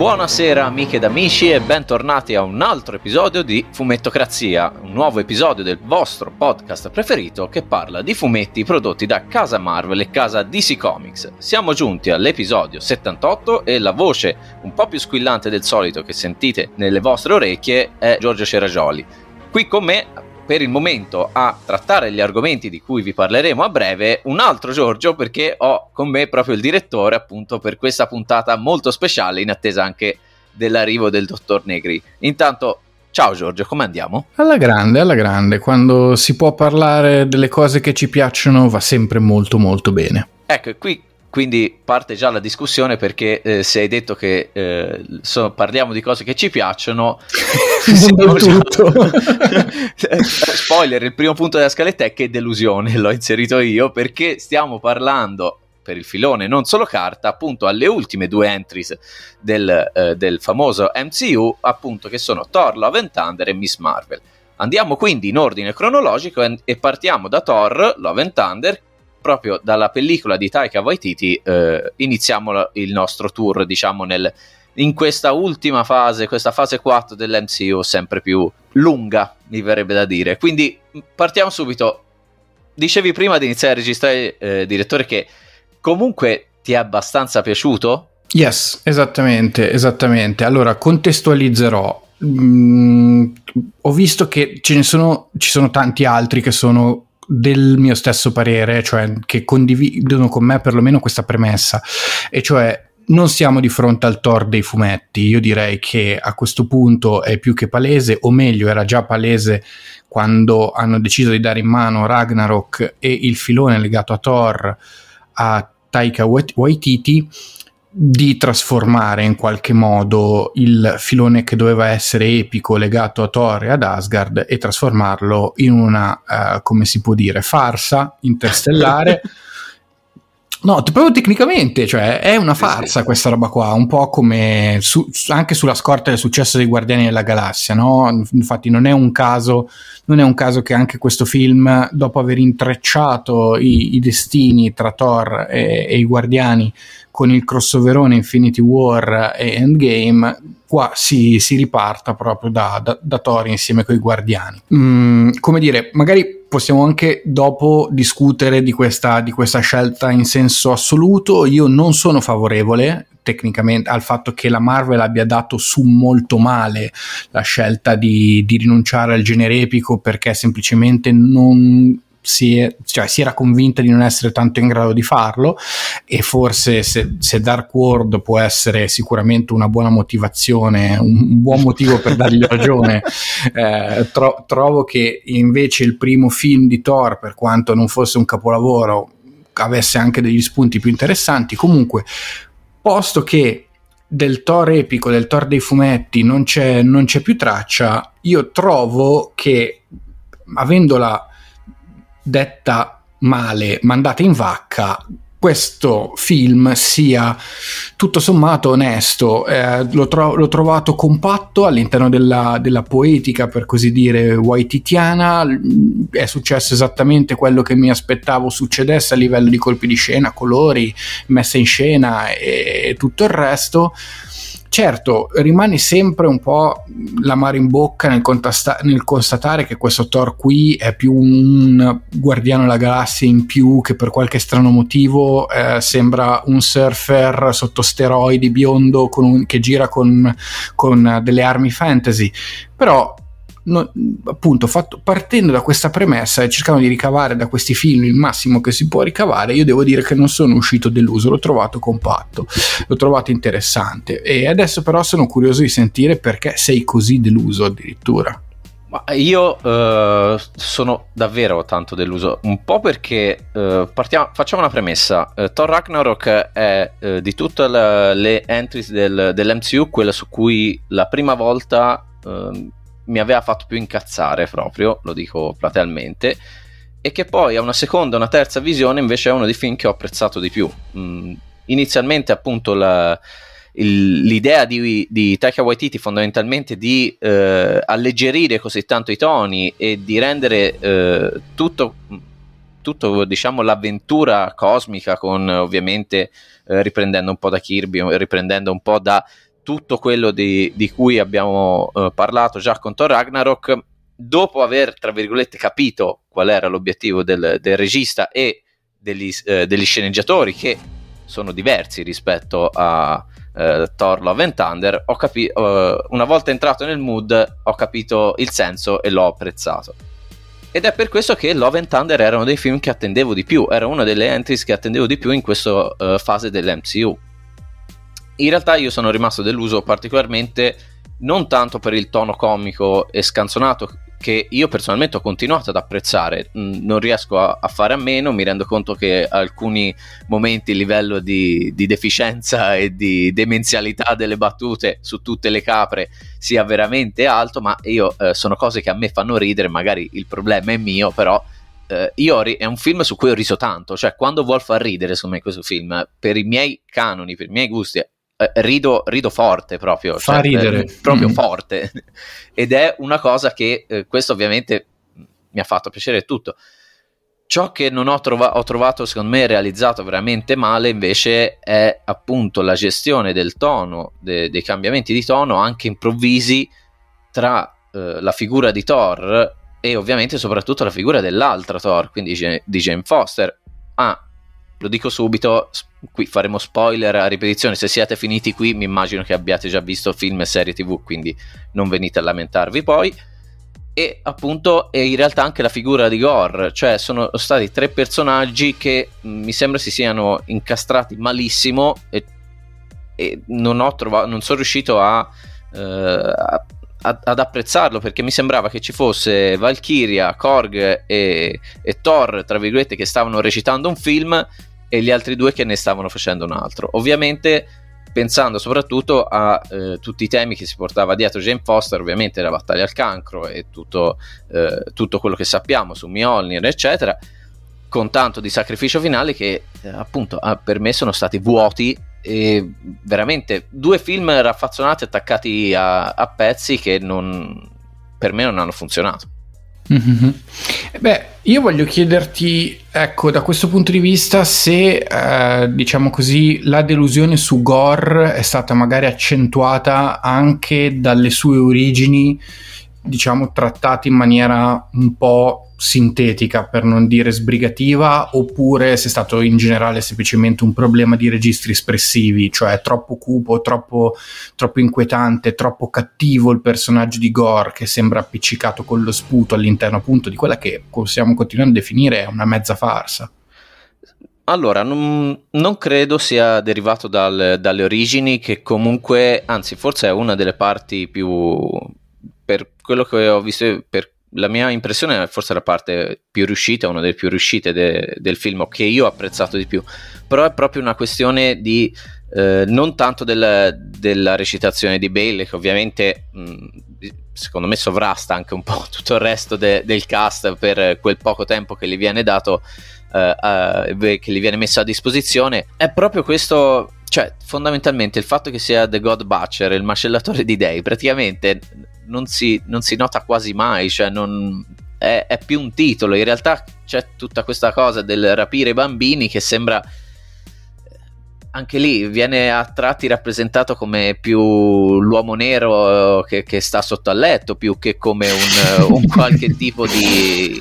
Buonasera amiche ed amici e bentornati a un altro episodio di Fumettocrazia, un nuovo episodio del vostro podcast preferito che parla di fumetti prodotti da casa Marvel e casa DC Comics. Siamo giunti all'episodio 78 e la voce un po' più squillante del solito che sentite nelle vostre orecchie è Giorgio Ceragioli. Qui con me per il momento a trattare gli argomenti di cui vi parleremo a breve un altro Giorgio perché ho con me proprio il direttore appunto per questa puntata molto speciale in attesa anche dell'arrivo del dottor Negri. Intanto Ciao Giorgio, come andiamo? Alla grande, alla grande, quando si può parlare delle cose che ci piacciono va sempre molto molto bene. Ecco, qui quindi parte già la discussione perché eh, se hai detto che eh, so, parliamo di cose che ci piacciono, tutto. spoiler, il primo punto della scaletta è che delusione, l'ho inserito io perché stiamo parlando per il filone non solo carta, appunto alle ultime due entries del, eh, del famoso MCU, appunto che sono Thor, Love and Thunder e Miss Marvel. Andiamo quindi in ordine cronologico e, e partiamo da Thor, Love and Thunder, proprio dalla pellicola di Taika Waititi eh, iniziamo il nostro tour, diciamo, nel, in questa ultima fase, questa fase 4 dell'MCU, sempre più lunga, mi verrebbe da dire. Quindi partiamo subito. Dicevi prima di iniziare a registrare, eh, direttore, che comunque ti è abbastanza piaciuto? Yes, esattamente, esattamente. Allora, contestualizzerò. Mm, ho visto che ce ne sono, ci sono tanti altri che sono del mio stesso parere, cioè che condividono con me perlomeno questa premessa, e cioè non siamo di fronte al Thor dei fumetti, io direi che a questo punto è più che palese, o meglio era già palese quando hanno deciso di dare in mano Ragnarok e il filone legato a Thor a Taika Waititi di trasformare in qualche modo il filone che doveva essere epico legato a Thor e ad Asgard e trasformarlo in una, uh, come si può dire, farsa interstellare No, proprio tecnicamente, cioè è una farsa questa roba qua, un po' come su, anche sulla scorta del successo dei Guardiani della Galassia, no? Infatti non è un caso, non è un caso che anche questo film, dopo aver intrecciato i, i destini tra Thor e, e, i Guardiani con il crossoverone Infinity War e Endgame, qua si, si riparta proprio da, da, da Thor insieme con i Guardiani. Mm, come dire, magari possiamo anche dopo discutere di questa, di questa scelta in senso assoluto. Io non sono favorevole tecnicamente al fatto che la Marvel abbia dato su molto male la scelta di, di rinunciare al genere epico perché semplicemente non si, è, cioè, si, era convinta di non essere tanto in grado di farlo e forse se, se, Dark World può essere sicuramente una buona motivazione, un buon motivo per dargli ragione, eh, tro- trovo che invece il primo film di Thor, per quanto non fosse un capolavoro, avesse anche degli spunti più interessanti. Comunque, posto che del Thor epico, del Thor dei fumetti non c'è, non c'è più traccia, io trovo che avendola detta male, mandata in vacca, questo film sia tutto sommato onesto. Eh, l'ho, tro- l'ho, trovato compatto all'interno della, della, poetica, per così dire, waititiana. È successo esattamente quello che mi aspettavo succedesse a livello di colpi di scena, colori, messa in scena e tutto il resto. Certo, rimane sempre un po' l'amaro in bocca nel, contasta- nel, constatare che questo Thor qui è più un guardiano della galassia in più che per qualche strano motivo eh, sembra un surfer sotto steroidi biondo un- che gira con, con delle armi fantasy. Però No, appunto fatto, partendo da questa premessa e cercando di ricavare da questi film il massimo che si può ricavare, io devo dire che non sono uscito deluso, l'ho trovato compatto, l'ho trovato interessante e adesso però sono curioso di sentire perché sei così deluso addirittura. Io uh, sono davvero tanto deluso, un po' perché uh, partiamo, facciamo una premessa. Uh, Thor Ragnarok è di tutte le, le entries del, dell'MCU quella su cui la prima volta ehm, mi aveva fatto più incazzare proprio, lo dico platealmente, e che poi a una seconda, una terza visione invece è uno dei film che ho apprezzato di più. Mm, inizialmente appunto la, il, l'idea di, di Taika Waititi fondamentalmente di eh, alleggerire così tanto i toni e di rendere eh, tutto, tutto diciamo l'avventura cosmica con ovviamente eh, riprendendo un po' da Kirby, riprendendo un po' da tutto quello di, di cui abbiamo eh, parlato già con Thor Ragnarok, dopo aver, tra virgolette, capito qual era l'obiettivo del, del regista e degli, eh, degli, sceneggiatori, che sono diversi rispetto a eh, Thor Love and Thunder, capi- eh, una volta entrato nel mood ho capito il senso e l'ho apprezzato. Ed è per questo che Love and Thunder era uno dei film che attendevo di più, era una delle entries che attendevo di più in questa uh, fase dell'MCU in realtà io sono rimasto deluso particolarmente non tanto per il tono comico e scanzonato che io personalmente ho continuato ad apprezzare, mm, non riesco a, a fare a meno, mi rendo conto che alcuni momenti il livello di, di, deficienza e di demenzialità delle battute su tutte le capre sia veramente alto, ma io eh, sono cose che a me fanno ridere, magari il problema è mio, però eh, ri- è un film su cui ho riso tanto, cioè quando vuol far ridere su me questo film, per i miei canoni, per i miei gusti, rido, rido, forte proprio. Fa cioè, ridere. Eh, proprio mm. forte. Ed è una cosa che eh, questo ovviamente mi ha fatto piacere tutto. Ciò che non ho, trova- ho, trovato, secondo me, realizzato veramente male, invece, è appunto la gestione del tono, de- dei cambiamenti di tono, anche improvvisi, tra eh, la figura di Thor e ovviamente soprattutto la figura dell'altra Thor, quindi di Jane Foster. Ah, lo dico subito, qui faremo spoiler a ripetizione, se siete finiti qui mi immagino che abbiate già visto film e serie tv, quindi non venite a lamentarvi poi. E appunto e in realtà anche la figura di Gore, cioè sono stati tre personaggi che mm, mi sembra si siano incastrati malissimo e, e non, ho trovato, non sono riuscito a, uh, a ad, apprezzarlo perché mi sembrava che ci fosse Valkyria, Korg e, e Thor, tra virgolette, che stavano recitando un film e gli altri due che ne stavano facendo un altro. Ovviamente pensando soprattutto a eh, tutti i temi che si portava dietro Jane Foster, ovviamente la battaglia al cancro e tutto, eh, tutto quello che sappiamo su Mjolnir, eccetera, con tanto di sacrificio finale che eh, appunto per me sono stati vuoti e veramente due film raffazzonati attaccati a, a pezzi che non, per me non hanno funzionato. Mm-hmm. Beh, io voglio chiederti, ecco, da questo punto di vista, se eh, diciamo così la delusione su Gore è stata magari accentuata anche dalle sue origini, diciamo, trattate in maniera un po' sintetica per non dire sbrigativa oppure se è stato in generale semplicemente un problema di registri espressivi cioè troppo cupo, troppo, troppo inquietante, troppo cattivo il personaggio di Gore che sembra appiccicato con lo sputo all'interno appunto di quella che possiamo continuare a definire una mezza farsa allora, non, non, credo sia derivato dal, dalle origini, che comunque, anzi, forse è una delle parti più. Per quello che ho visto, per la mia impressione è forse la parte più riuscita, una delle più riuscite de, del film, che io ho apprezzato di più, però è proprio una questione di eh, non tanto del, della recitazione di Bale, che ovviamente mh, secondo me sovrasta anche un po' tutto il resto de- del cast per quel poco tempo che gli viene dato, uh, uh, che gli viene messo a disposizione, è proprio questo, cioè fondamentalmente il fatto che sia The God Butcher, il macellatore di dei, praticamente non si, non si nota quasi mai, cioè non, è, è più un titolo, in realtà c'è tutta questa cosa del rapire i bambini che sembra anche lì viene a tratti rappresentato come più l'uomo nero che, che sta sotto al letto più che come un, un qualche tipo di,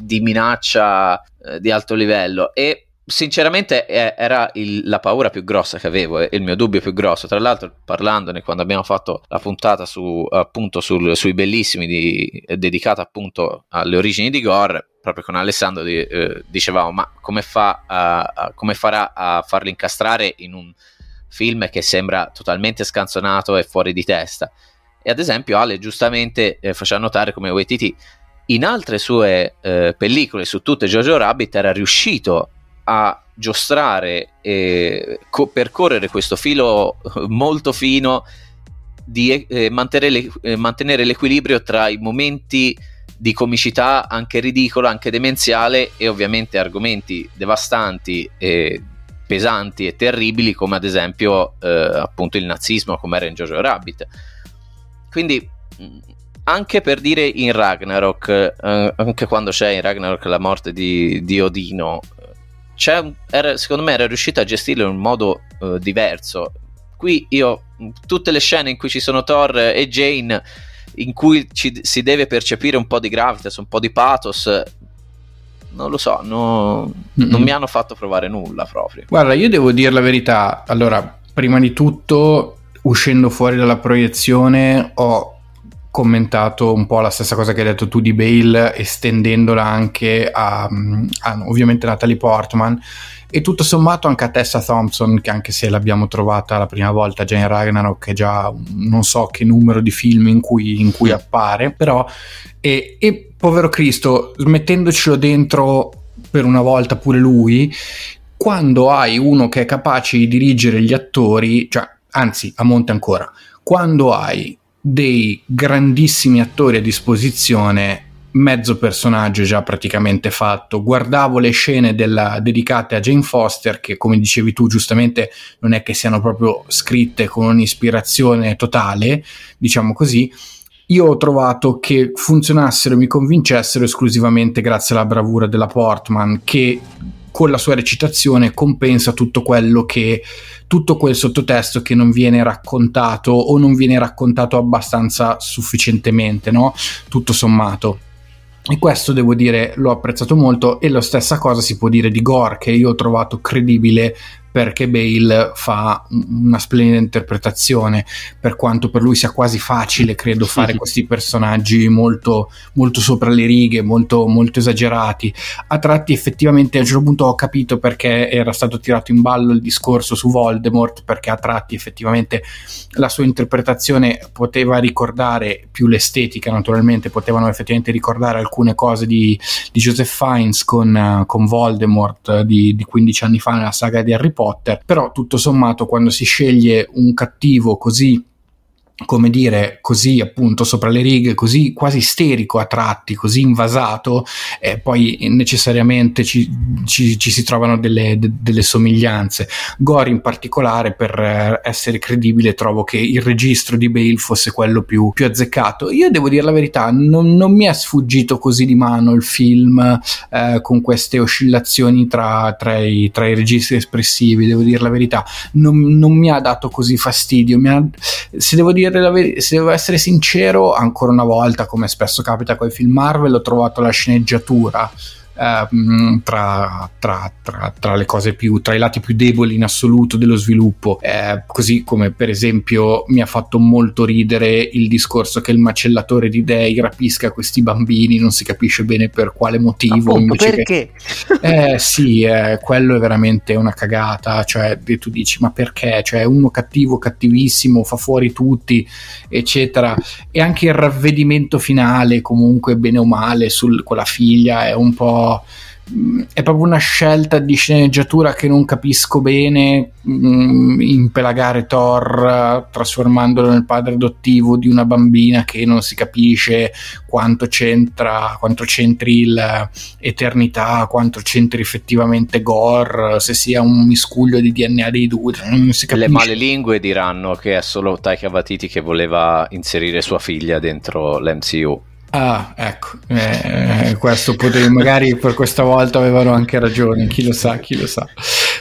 di minaccia eh, di alto livello. E sinceramente era il, la paura più grossa che avevo e il mio dubbio più grosso. Tra l'altro, parlandone quando abbiamo fatto la puntata su, appunto sul, sui bellissimi di, dedicata appunto alle origini di Gore, proprio con Alessandro di, eh, dicevamo ma come, fa a, come farà a farli incastrare in un film che sembra totalmente scanzonato e fuori di testa e ad esempio Ale giustamente eh, faceva notare come WTT in altre sue eh, pellicole su tutte Jojo Rabbit era riuscito a giostrare e co- percorrere questo filo molto fino di eh, mantenere, eh, mantenere l'equilibrio tra i momenti di comicità anche ridicola, anche demenziale e ovviamente argomenti devastanti e pesanti e terribili come ad esempio eh, appunto il nazismo come era in Jojo Rabbit. Quindi anche per dire in Ragnarok, eh, anche quando c'è in Ragnarok la morte di, di Odino, era, secondo me era riuscito a gestirlo in un modo eh, diverso. Qui io, tutte le scene in cui ci sono Thor e Jane in cui ci, si deve percepire un po' di gravitas, un po' di pathos, non lo so, no, non mi hanno fatto provare nulla proprio. Guarda, io devo dire la verità. Allora, prima di tutto, uscendo fuori dalla proiezione, ho commentato un po' la stessa cosa che hai detto tu di Bale, estendendola anche a, a ovviamente Natalie Portman. E tutto sommato anche a Tessa Thompson che anche se l'abbiamo trovata la prima volta già in Ragnarok è già non so che numero di film in cui, in cui appare però e, e povero Cristo smettendocelo dentro per una volta pure lui quando hai uno che è capace di dirigere gli attori cioè anzi a monte ancora quando hai dei grandissimi attori a disposizione mezzo personaggio già praticamente fatto. Guardavo le scene della, dedicate a Jane Foster, che come dicevi tu giustamente non è che siano proprio scritte con un'ispirazione totale, diciamo così. Io ho trovato che funzionassero e mi convincessero esclusivamente grazie alla bravura della Portman, che con la sua recitazione compensa tutto quello che tutto quel sottotesto che non viene raccontato o non viene raccontato abbastanza sufficientemente, no? Tutto sommato. E questo devo dire l'ho apprezzato molto e la stessa cosa si può dire di Gore che io ho trovato credibile perché Bale fa una splendida interpretazione, per quanto per lui sia quasi facile, credo, fare questi personaggi molto, molto sopra le righe, molto, molto esagerati. A tratti effettivamente a un certo punto ho capito perché era stato tirato in ballo il discorso su Voldemort, perché a tratti effettivamente la sua interpretazione poteva ricordare più l'estetica, naturalmente, potevano effettivamente ricordare alcune cose di, di Joseph Fiennes con, con Voldemort di, di 15 anni fa nella saga di Harry Potter Potter, però tutto sommato quando si sceglie un cattivo così come dire, così appunto sopra le righe, così quasi isterico a tratti, così invasato, e poi necessariamente ci, ci, ci si trovano delle, de, delle, somiglianze. Gore in particolare, per eh, essere credibile, trovo che il registro di Bale fosse quello più, più azzeccato. Io devo dire la verità, non, non, mi è sfuggito così di mano il film eh, con queste oscillazioni tra, tra, i, tra, i, registri espressivi, devo dire la verità, non, non mi ha dato così fastidio. Ha, se devo dire dire la verità, se devo essere sincero, ancora una volta, come spesso capita con i film Marvel, ho trovato la sceneggiatura Ehm, tra, tra, tra, tra, le cose più, tra i lati più deboli in assoluto dello sviluppo, eh, così come per esempio mi ha fatto molto ridere il discorso che il macellatore di dei rapisca questi bambini, non si capisce bene per quale motivo. Appunto, perché? Che, eh sì, eh, quello è veramente una cagata, cioè tu dici ma perché? Cioè uno cattivo, cattivissimo, fa fuori tutti, eccetera. E anche il ravvedimento finale comunque bene o male con la figlia è un po' è proprio una scelta di sceneggiatura che non capisco bene, mh, impelagare Thor trasformandolo nel padre adottivo di una bambina che non si capisce quanto c'entra, quanto c'entri l'eternità, quanto c'entri effettivamente Gore, se sia un miscuglio di DNA dei due, non si capisce. Le male lingue diranno che è solo Taika Waititi che voleva inserire sua figlia dentro l'MCU. Ah, ecco, eh, questo potevi, magari per questa volta avevano anche ragione, chi lo sa, chi lo sa.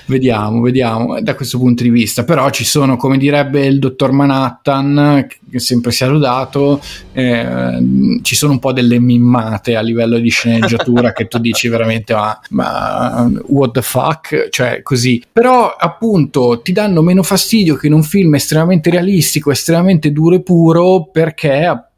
Vediamo, vediamo da questo punto di vista. Però ci sono, come direbbe il dottor Manhattan, che sempre si è lodato, eh, ci sono un po' delle mimmate a livello di sceneggiatura che tu dici veramente, ma, ma what the fuck? Cioè, così. Però, appunto, ti danno meno fastidio che in un film estremamente realistico, estremamente duro e puro, perché appunto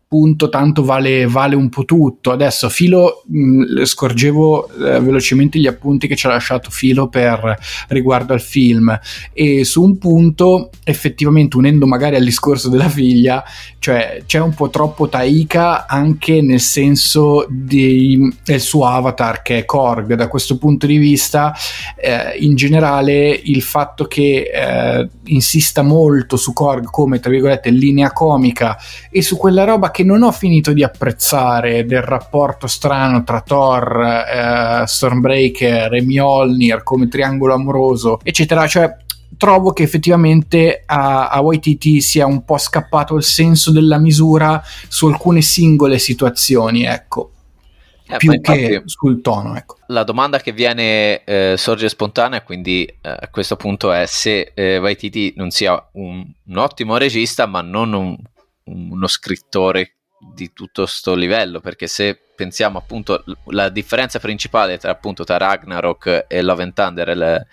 tanto vale, vale, un po' tutto. Adesso Filo, mh, scorgevo eh, velocemente gli appunti che ci ha lasciato Filo per riguardo al film e su un punto effettivamente unendo magari al discorso della figlia, cioè c'è un po' troppo Taika anche nel senso di, del suo avatar che è Korg. Da questo punto di vista, eh, in generale, il fatto che eh, insista molto su Korg come tra virgolette linea comica e su quella roba che non ho finito di apprezzare del rapporto strano tra Thor, eh, Stormbreaker e Mjolnir come triangolo amoroso, eccetera. Cioè, trovo che effettivamente a, a Waititi sia un po' scappato il senso della misura su alcune singole situazioni, ecco. Eh, più che sul tono. Ecco. La domanda che viene eh, sorge spontanea, quindi eh, a questo punto è se eh, Waititi non sia un, un, ottimo regista, ma non un uno scrittore di tutto sto livello perché se pensiamo appunto la differenza principale tra appunto tra Ragnarok e Love and Thunder le,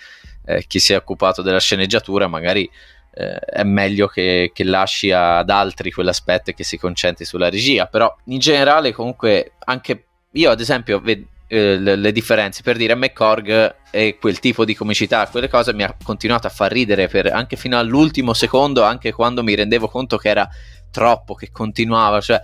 eh, chi si è occupato della sceneggiatura magari eh, è meglio che, che, lasci ad altri quell'aspetto e che si concentri sulla regia. Però in generale comunque anche io ad esempio ved- eh, le, le, differenze per dire McCorg e quel tipo di comicità quelle cose mi ha continuato a far ridere per, anche fino all'ultimo secondo anche quando mi rendevo conto che era troppo che continuava, cioè,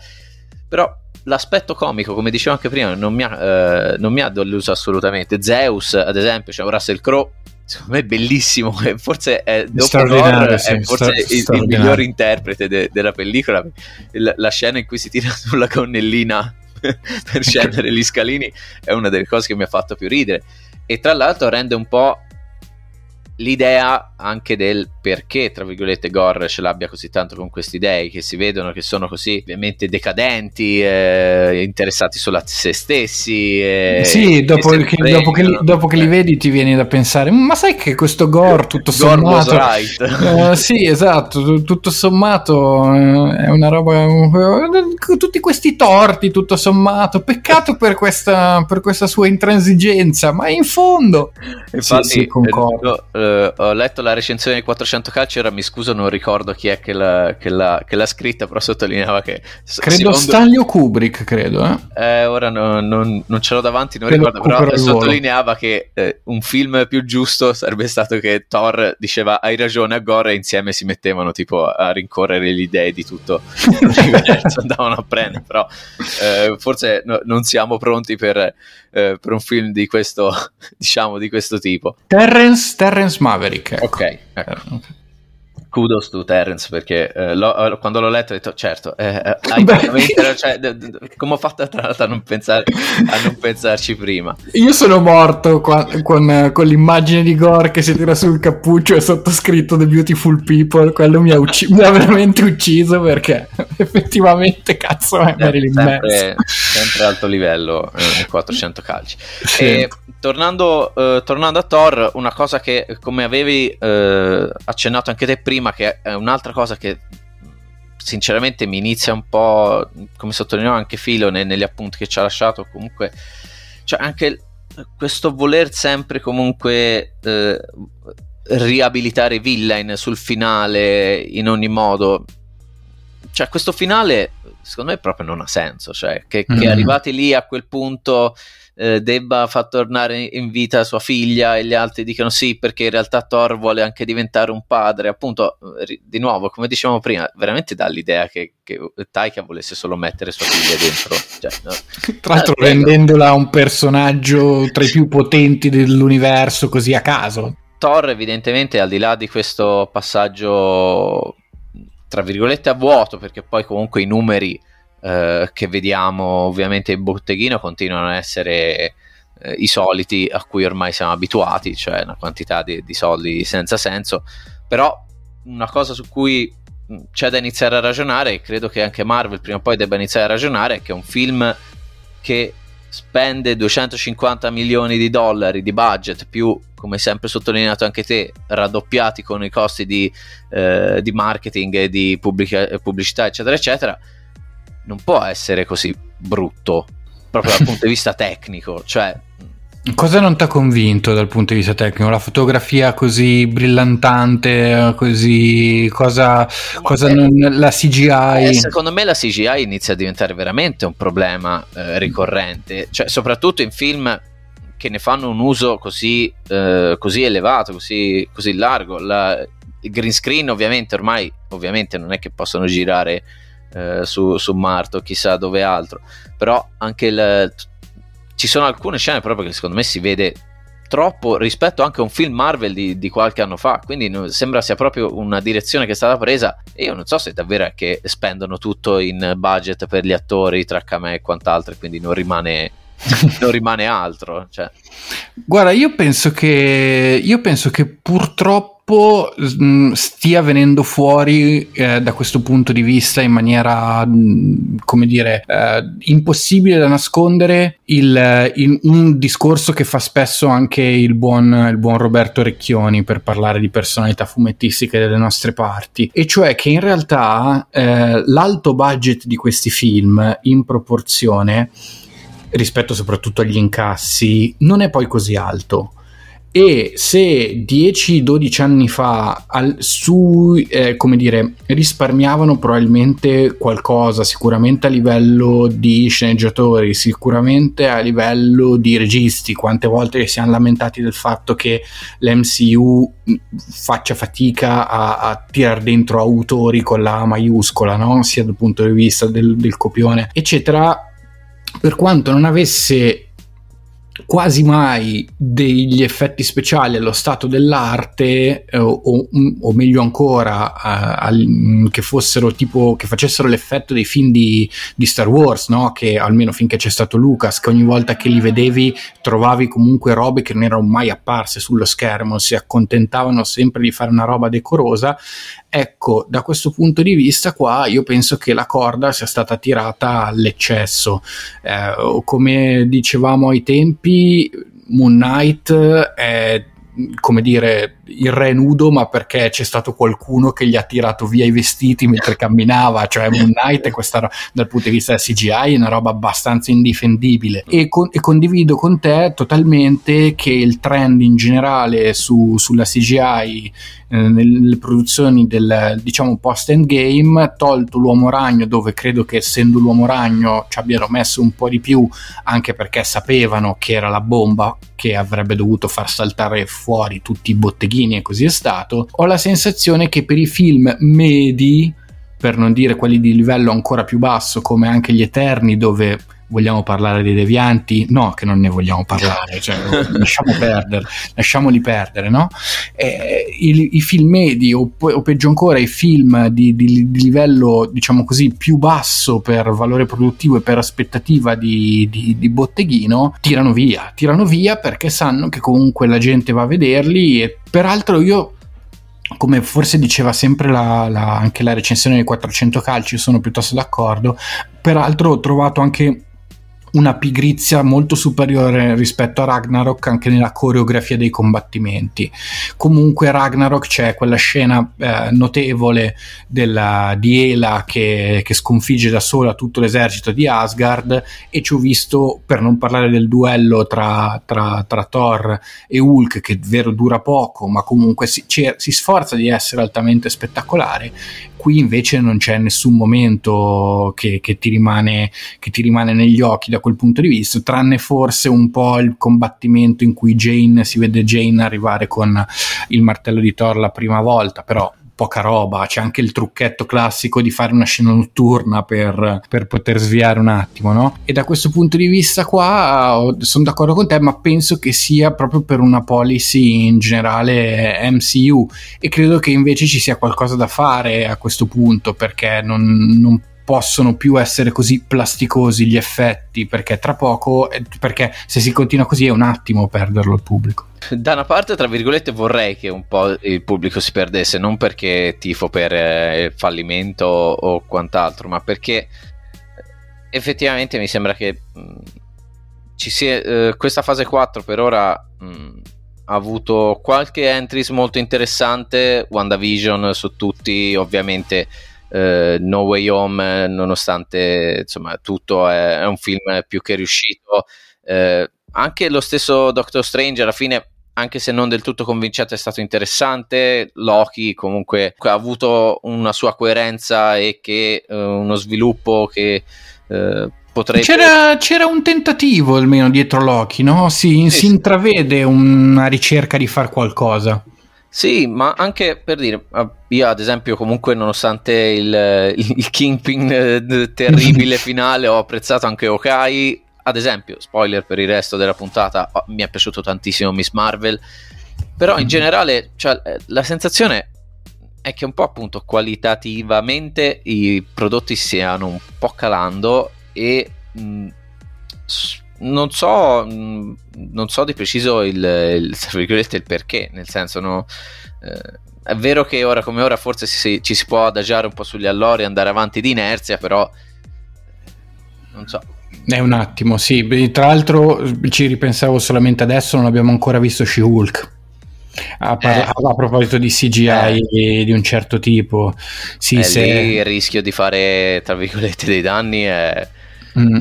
però l'aspetto comico, come dicevo anche prima, non mi ha, eh, non mi ha deluso assolutamente. Zeus, ad esempio, cioè Russell Crowe, secondo me è bellissimo, forse è, dopo Thor, sì, è forse il, il, miglior interprete de, della pellicola. La, la scena in cui si tira sulla gonnellina per scendere gli scalini è una delle cose che mi ha fatto più ridere. E tra l'altro rende un po' l'idea anche del perché, tra virgolette, Gore ce l'abbia così tanto con questi dei che si vedono che sono così ovviamente decadenti, eh, interessati solo a se stessi. Eh, sì, dopo che, dopo, che li, dopo che, li, vedi ti viene da pensare, ma sai che questo Gore tutto sommato... right. uh, sì, esatto, tutto sommato uh, è una roba... Uh, tutti questi torti, tutto sommato, peccato per questa, per questa sua intransigenza, ma in fondo... Infatti, sì, sì, concordo. Ho letto la recensione di 400 400 calci, ora mi scuso, non ricordo chi è che l'ha, che l'ha, che l'ha scritta, però sottolineava che... Credo secondo... Stanley o Kubrick, credo. Eh? Eh, ora no, non, non, ce l'ho davanti, non credo ricordo, però sottolineava che eh, un film più giusto sarebbe stato che Thor diceva hai ragione a Gore e insieme si mettevano tipo a rincorrere le idee di tutto l'universo, andavano a prendere, però eh, forse no, non siamo pronti per, eh, per, un film di questo, diciamo, di questo tipo. Terrence, Terrence Maverick. Ecco. Ok, ecco kudos to Terence perché eh, eh, quando l'ho letto ho detto certo eh, eh hai cioè, d- d- come ho fatto tra l'altro a non, pensare, a non pensarci prima? Io sono morto qua, con, con, l'immagine di Gore che si tira sul cappuccio e sottoscritto The Beautiful People quello mi ha, ucc- mi ha veramente ucciso perché effettivamente cazzo è Marilyn sempre, sempre alto livello eh, 400 calci. Sì. e tornando, eh, tornando, a Thor una cosa che come avevi eh, accennato anche te prima prima, che è un'altra cosa che sinceramente mi inizia un po', come sottolineò anche Filo ne, negli appunti che ci ha lasciato, comunque, cioè anche questo voler sempre comunque eh, riabilitare Villain sul finale in ogni modo cioè, questo finale secondo me proprio non ha senso, cioè che, Mm. che arrivati lì a quel punto eh, debba far tornare in vita sua figlia e gli altri dicono sì perché in realtà Thor vuole anche diventare un padre, appunto eh, di nuovo come dicevamo prima, veramente dà l'idea che, che Taika volesse solo mettere sua figlia dentro, cioè, no? Tra l'altro Ah, rendendola un personaggio tra i più potenti dell'universo così a caso. Thor evidentemente al di là di questo passaggio tra virgolette a vuoto perché poi comunque i numeri eh, che vediamo ovviamente in botteghino continuano a essere eh, i soliti a cui ormai siamo abituati cioè una quantità di, di soldi senza senso. Però una cosa su cui mh, c'è da iniziare a ragionare e credo che anche Marvel prima o poi debba iniziare a ragionare è che un film che spende 250 milioni di dollari di budget più come sempre sottolineato anche te raddoppiati con i costi di, eh, di marketing e di pubblica- pubblicità eccetera eccetera non può essere così brutto proprio dal punto di vista tecnico cioè Cosa non ti ha convinto dal punto di vista tecnico? La fotografia così brillantante, così cosa, cosa eh, non, la CGI? Eh, secondo me la CGI inizia a diventare veramente un problema eh, ricorrente, cioè soprattutto in film che ne fanno un uso così, eh, così elevato, così, così largo. La- il green screen ovviamente ormai ovviamente non è che possono girare eh, su, su Marte o chissà dove altro, però anche il, ci sono alcune scene proprio che secondo me si vede troppo rispetto anche a un film Marvel di, di qualche anno fa. Quindi sembra sia proprio una direzione che è stata presa. E io non so se davvero è che spendono tutto in budget per gli attori tra camè e quant'altro quindi non rimane, non rimane altro cioè, Guarda, io penso che, io penso che purtroppo mh, stia venendo fuori eh, da questo punto di vista in maniera, mh, come dire, eh, impossibile da nascondere il, il- un discorso che fa spesso anche il buon, il buon Roberto Recchioni per parlare di personalità fumettistiche delle nostre parti, e cioè che in realtà eh, l'alto budget di questi film in proporzione rispetto soprattutto agli incassi, non è poi così alto. E se 10-12 anni fa al- su, eh, come dire, risparmiavano probabilmente qualcosa, sicuramente a livello di sceneggiatori, sicuramente a livello di registi, quante volte si hanno lamentati del fatto che l'MCU mh, faccia fatica a, a tirar dentro autori con la maiuscola, no? sia dal punto di vista del, del copione, eccetera per quanto non avesse quasi mai degli effetti speciali allo stato dell'arte eh, o, o meglio ancora eh, al- che fossero tipo che facessero l'effetto dei film di, di Star Wars no? che almeno finché c'è stato Lucas che ogni volta che li vedevi trovavi comunque robe che non erano mai apparse sullo schermo si accontentavano sempre di fare una roba decorosa ecco da questo punto di vista qua io penso che la corda sia stata tirata all'eccesso. Eh, come dicevamo ai tempi Moon Knight è come dire il re nudo ma perché c'è stato qualcuno che gli ha tirato via i vestiti mentre camminava. Cioè Moon Knight questa dal punto di vista del CGI è una roba abbastanza indifendibile. E, con- e condivido con te totalmente che il trend in generale su- sulla CGI eh, nelle produzioni del diciamo post endgame tolto l'uomo ragno dove credo che essendo l'uomo ragno ci abbiano messo un po' di più anche perché sapevano che era la bomba che avrebbe dovuto far saltare fuori tutti i botteghini e così è stato ho la sensazione che per i film medi per non dire quelli di livello ancora più basso come anche gli Eterni dove vogliamo parlare dei devianti no che non ne vogliamo parlare cioè, lasciamo perdere lasciamoli perdere no eh, i, i film medi o, o peggio ancora i film di, di- di livello diciamo così più basso per valore produttivo e per aspettativa di, di- di botteghino tirano via tirano via perché sanno che comunque la gente va a vederli e peraltro io come forse diceva sempre la- la- anche la recensione dei 400 calci, sono piuttosto d'accordo. Peraltro ho trovato anche una pigrizia molto superiore rispetto a Ragnarok anche nella coreografia dei combattimenti. Comunque Ragnarok c'è quella scena eh, notevole della, di Ela che, che sconfigge da sola tutto l'esercito di Asgard e ci ho visto, per non parlare del duello tra, tra, tra Thor e Hulk che è vero dura poco ma comunque si, si sforza di essere altamente spettacolare qui invece non c'è nessun momento che, che, ti rimane, che ti rimane negli occhi da quel punto di vista, tranne forse un po' il combattimento in cui Jane si vede Jane arrivare con il martello di Thor la prima volta, però poca roba, c'è anche il trucchetto classico di fare una scena notturna per, per poter sviare un attimo, no? E da questo punto di vista qua sono d'accordo con te, ma penso che sia proprio per una policy in generale MCU e credo che invece ci sia qualcosa da fare a questo punto perché non, non possono più essere così plasticosi gli effetti perché tra poco perché se si continua così è un attimo perderlo il pubblico. Da una parte tra virgolette vorrei che un po' il pubblico si perdesse non perché tifo per eh, fallimento o quant'altro ma perché effettivamente mi sembra che mm, ci sia eh, questa fase 4 per ora mh, mm, ha avuto qualche entries molto interessante WandaVision su tutti ovviamente eh, No Way Home, nonostante insomma tutto è, è un film più che riuscito. Eh, anche lo stesso Doctor Strange alla fine anche se non del tutto convincente, è stato interessante. Loki comunque ha avuto una sua coerenza e che uh, uno sviluppo che uh, potrebbe. C'era, c'era, un tentativo almeno dietro Loki, no? Si, sì, si intravede una ricerca di far qualcosa. Sì, ma anche per dire, ah, io ad esempio comunque nonostante il, il Kingpin eh, terribile finale ho apprezzato anche Okai, ad esempio, spoiler per il resto della puntata, oh, mi è piaciuto tantissimo Miss Marvel, però in generale cioè, eh, la sensazione è che un po' appunto qualitativamente i prodotti stiano un po' calando e mh, non so, mm, non so di preciso il, il, il perché, nel senso, no, eh, è vero che ora come ora forse si, ci si può adagiare un po' sugli allori e andare avanti di inerzia, però non so. È un attimo, sì. Tra l'altro ci ripensavo solamente adesso, non abbiamo ancora visto She-Hulk. A, parla- eh. a, proposito di CGI eh. di un certo tipo, sì, eh, se... il rischio di fare tra virgolette dei danni è. Mm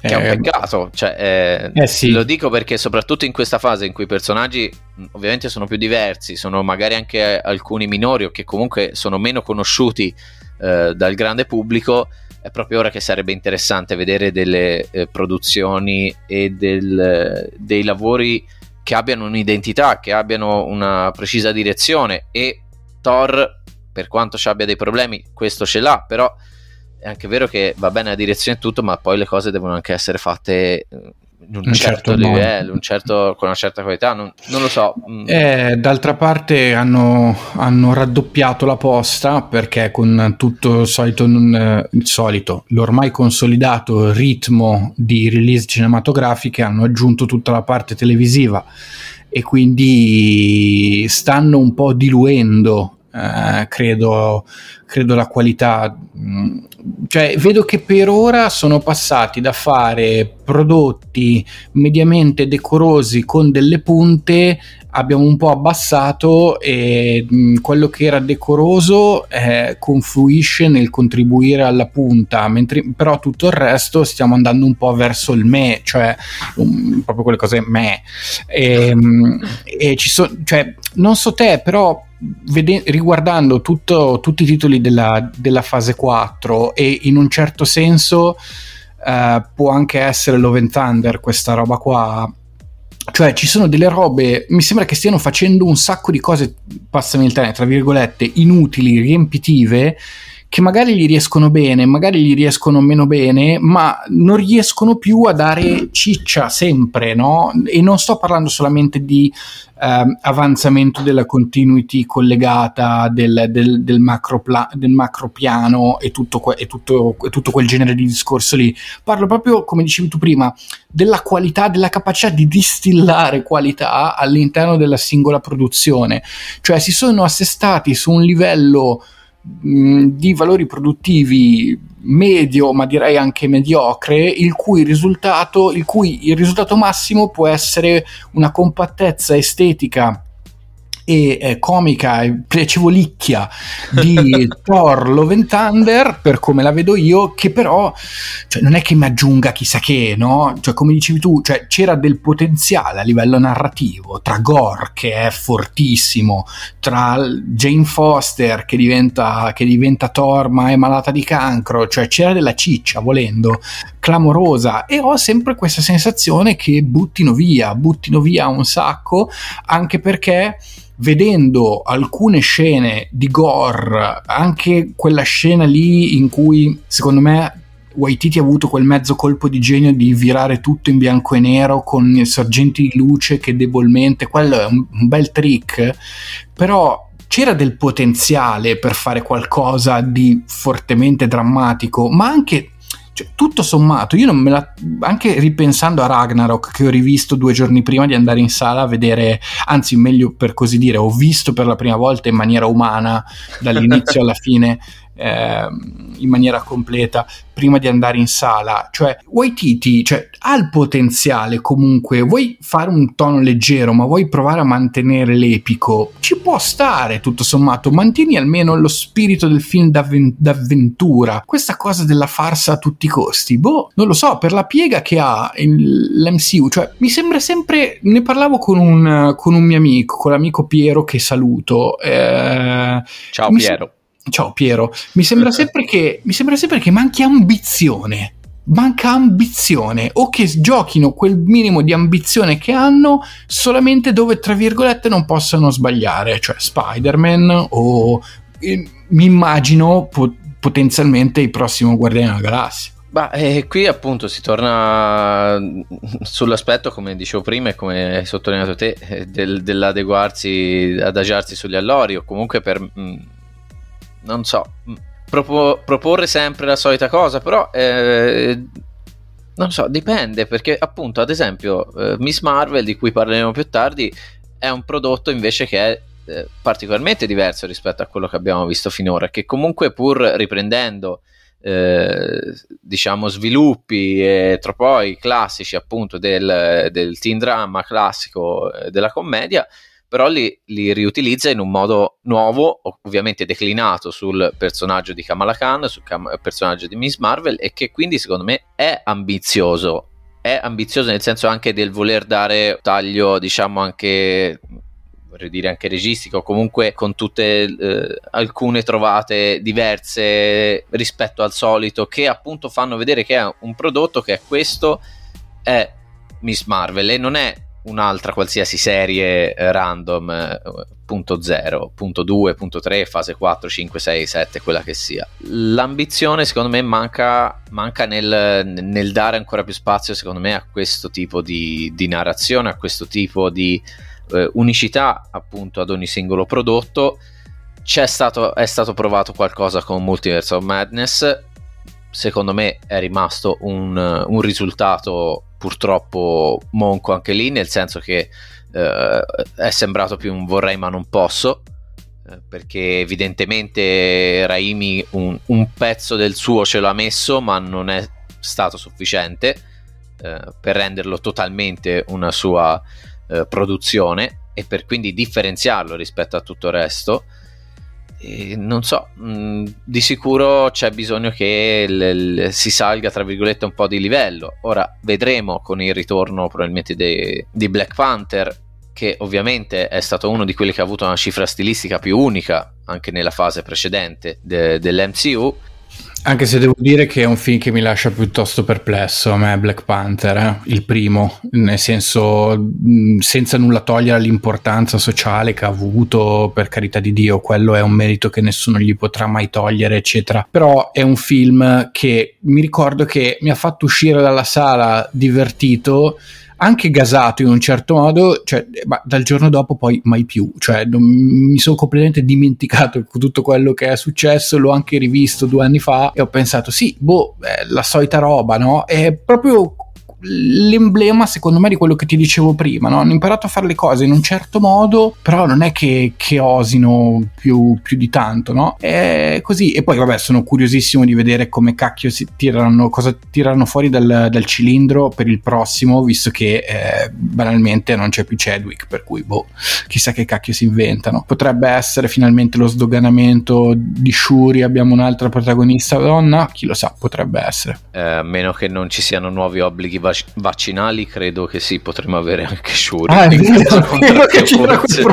che è un eh, peccato, cioè, eh, eh sì. lo dico perché soprattutto in questa fase in cui i personaggi ovviamente sono più diversi, sono magari anche alcuni minori o che comunque sono meno conosciuti eh, dal grande pubblico, è proprio ora che sarebbe interessante vedere delle eh, produzioni e del, dei lavori che abbiano un'identità, che abbiano una precisa direzione e Thor, per quanto ci abbia dei problemi, questo ce l'ha, però è anche vero che va bene la direzione e tutto, ma poi le cose devono anche essere fatte eh, in un, un certo, certo livello, un certo, con una certa qualità, non, non lo so. Mm. Eh, d'altra parte hanno, hanno, raddoppiato la posta perché con tutto il solito, eh, il solito, l'ormai consolidato ritmo di release cinematografiche hanno aggiunto tutta la parte televisiva e quindi stanno un po' diluendo eh, credo, credo la qualità. Mm, cioè, vedo che per ora sono passati da fare prodotti mediamente decorosi con delle punte abbiamo un po' abbassato e mh, mm, quello che era decoroso eh, confluisce nel contribuire alla punta, mentre però tutto il resto stiamo andando un po' verso il me, cioè um, proprio quelle cose me. E, um, e ci sono, cioè, non so te, però Vede- riguardando tutto, tutti i titoli della, della, fase 4 e in un certo senso uh, può anche essere Love and Thunder questa roba qua cioè ci sono delle robe, mi sembra che stiano facendo un sacco di cose, passami il termine, tra virgolette, inutili, riempitive, che magari gli riescono bene, magari gli riescono meno bene, ma non riescono più a dare ciccia sempre, no? E non sto parlando solamente di eh, avanzamento della continuity collegata del, del, del, macro, pla- del macro piano e tutto, que- e, tutto, e tutto quel genere di discorso lì. Parlo proprio, come dicevi tu prima, della qualità, della capacità di distillare qualità all'interno della singola produzione. Cioè si sono assestati su un livello di valori produttivi medio, ma direi anche mediocre, il cui risultato, il cui il risultato massimo può essere una compattezza estetica e eh, comica e piacevolicchia di Thor Love and Thunder, per come la vedo io, che però cioè, non è che mi aggiunga chissà che, no? Cioè, come dicevi tu, cioè, c'era del potenziale a livello narrativo tra Gore, che è fortissimo, tra Jane Foster, che diventa, che diventa Thor ma è malata di cancro, cioè c'era della ciccia, volendo, clamorosa, e ho sempre questa sensazione che buttino via, buttino via un sacco, anche perché vedendo alcune scene di gore, anche quella scena lì in cui secondo me Waititi ha avuto quel mezzo colpo di genio di virare tutto in bianco e nero con i sorgenti di luce che debolmente, quello è un, un bel trick, però c'era del potenziale per fare qualcosa di fortemente drammatico, ma anche cioè, tutto sommato, io non me la. anche ripensando a Ragnarok che ho rivisto due giorni prima di andare in sala a vedere, anzi, meglio per così dire, ho visto per la prima volta in maniera umana dall'inizio alla fine eh, in maniera completa prima di andare in sala. Cioè, Waititi cioè, ha il potenziale comunque, vuoi fare un tono leggero, ma vuoi provare a mantenere l'epico, ci può stare tutto sommato, mantieni almeno lo spirito del film d'avven- d'avventura. Questa cosa della farsa a tutti i costi, boh, non lo so, per la piega che ha l'MCU, cioè, mi sembra sempre, ne parlavo con un, con un mio amico, con l'amico Piero che saluto. Eh, Ciao Piero. Ciao Piero, mi sembra sempre che, mi sembra sempre che manchi ambizione. Manca ambizione o che giochino quel minimo di ambizione che hanno solamente dove, tra virgolette, non possano sbagliare, cioè Spider-Man o eh, mi immagino po- potenzialmente il prossimo Guardiano della Galassia. Ma eh, qui appunto si torna sull'aspetto, come dicevo prima e come hai sottolineato te, eh, del, dell'adeguarsi, adagiarsi sugli allori o comunque per... Mh, mm, non so, propo- proporre sempre la solita cosa, però eh, non so, dipende perché appunto ad esempio eh, Miss Marvel di cui parleremo più tardi è un prodotto invece che è eh, particolarmente diverso rispetto a quello che abbiamo visto finora, che comunque pur riprendendo eh, diciamo sviluppi e tropoi classici appunto del, del teen drama classico eh, della commedia però li, li, riutilizza in un modo nuovo, ovviamente declinato sul personaggio di Kamala Khan, sul cam- personaggio di Miss Marvel e che quindi secondo me è ambizioso. È ambizioso nel senso anche del voler dare taglio, diciamo anche vorrei dire anche registico, comunque con tutte eh, alcune trovate diverse rispetto al solito che appunto fanno vedere che è un prodotto che è questo è Miss Marvel e non è un'altra qualsiasi serie eh, random, eh, punto 0, punto 2, punto 3, fase 4, 5, 6, 7, quella che sia. L'ambizione secondo me manca, manca nel, nel, dare ancora più spazio secondo me a questo tipo di, di narrazione, a questo tipo di eh, unicità appunto ad ogni singolo prodotto. C'è stato, è stato provato qualcosa con Multiverse of Madness, secondo me è rimasto un, un risultato purtroppo monco anche lì, nel senso che eh, è sembrato più un vorrei ma non posso, eh, perché evidentemente Raimi un, un, pezzo del suo ce l'ha messo, ma non è stato sufficiente eh, per renderlo totalmente una sua eh, produzione e per quindi differenziarlo rispetto a tutto il resto. Non so, mh, mm, di sicuro c'è bisogno che l- l- si salga tra virgolette un po' di livello. Ora vedremo con il ritorno probabilmente de- di Black Panther, che ovviamente è stato uno di quelli che ha avuto una cifra stilistica più unica anche nella fase precedente de- dell'MCU anche se devo dire che è un film che mi lascia piuttosto perplesso, a me Black Panther, eh? il primo, nel senso senza nulla togliere l'importanza sociale che ha avuto, per carità di Dio, quello è un merito che nessuno gli potrà mai togliere, eccetera. Però è un film che mi ricordo che mi ha fatto uscire dalla sala divertito anche gasato in un certo modo, cioè, ma dal giorno dopo poi mai più, cioè non, mi sono completamente dimenticato tutto quello che è successo, l'ho anche rivisto due anni fa e ho pensato sì, boh, è la solita roba, no? È proprio l'emblema, secondo me, di quello che ti dicevo prima. No? Hanno imparato a fare le cose in un certo modo, però non è che, che osino più, più, di tanto, no? È così. E poi, vabbè, sono curiosissimo di vedere come cacchio si tirano, cosa tirano fuori dal, dal cilindro per il prossimo, visto che eh, banalmente non c'è più Chadwick, per cui, boh, chissà che cacchio si inventano. Potrebbe essere finalmente lo sdoganamento di Shuri, abbiamo un'altra protagonista donna, chi lo sa, potrebbe essere. Eh, a meno che non ci siano nuovi obblighi vac- vaccinali, credo che sì, potremmo avere anche Shuri. Ah, forse,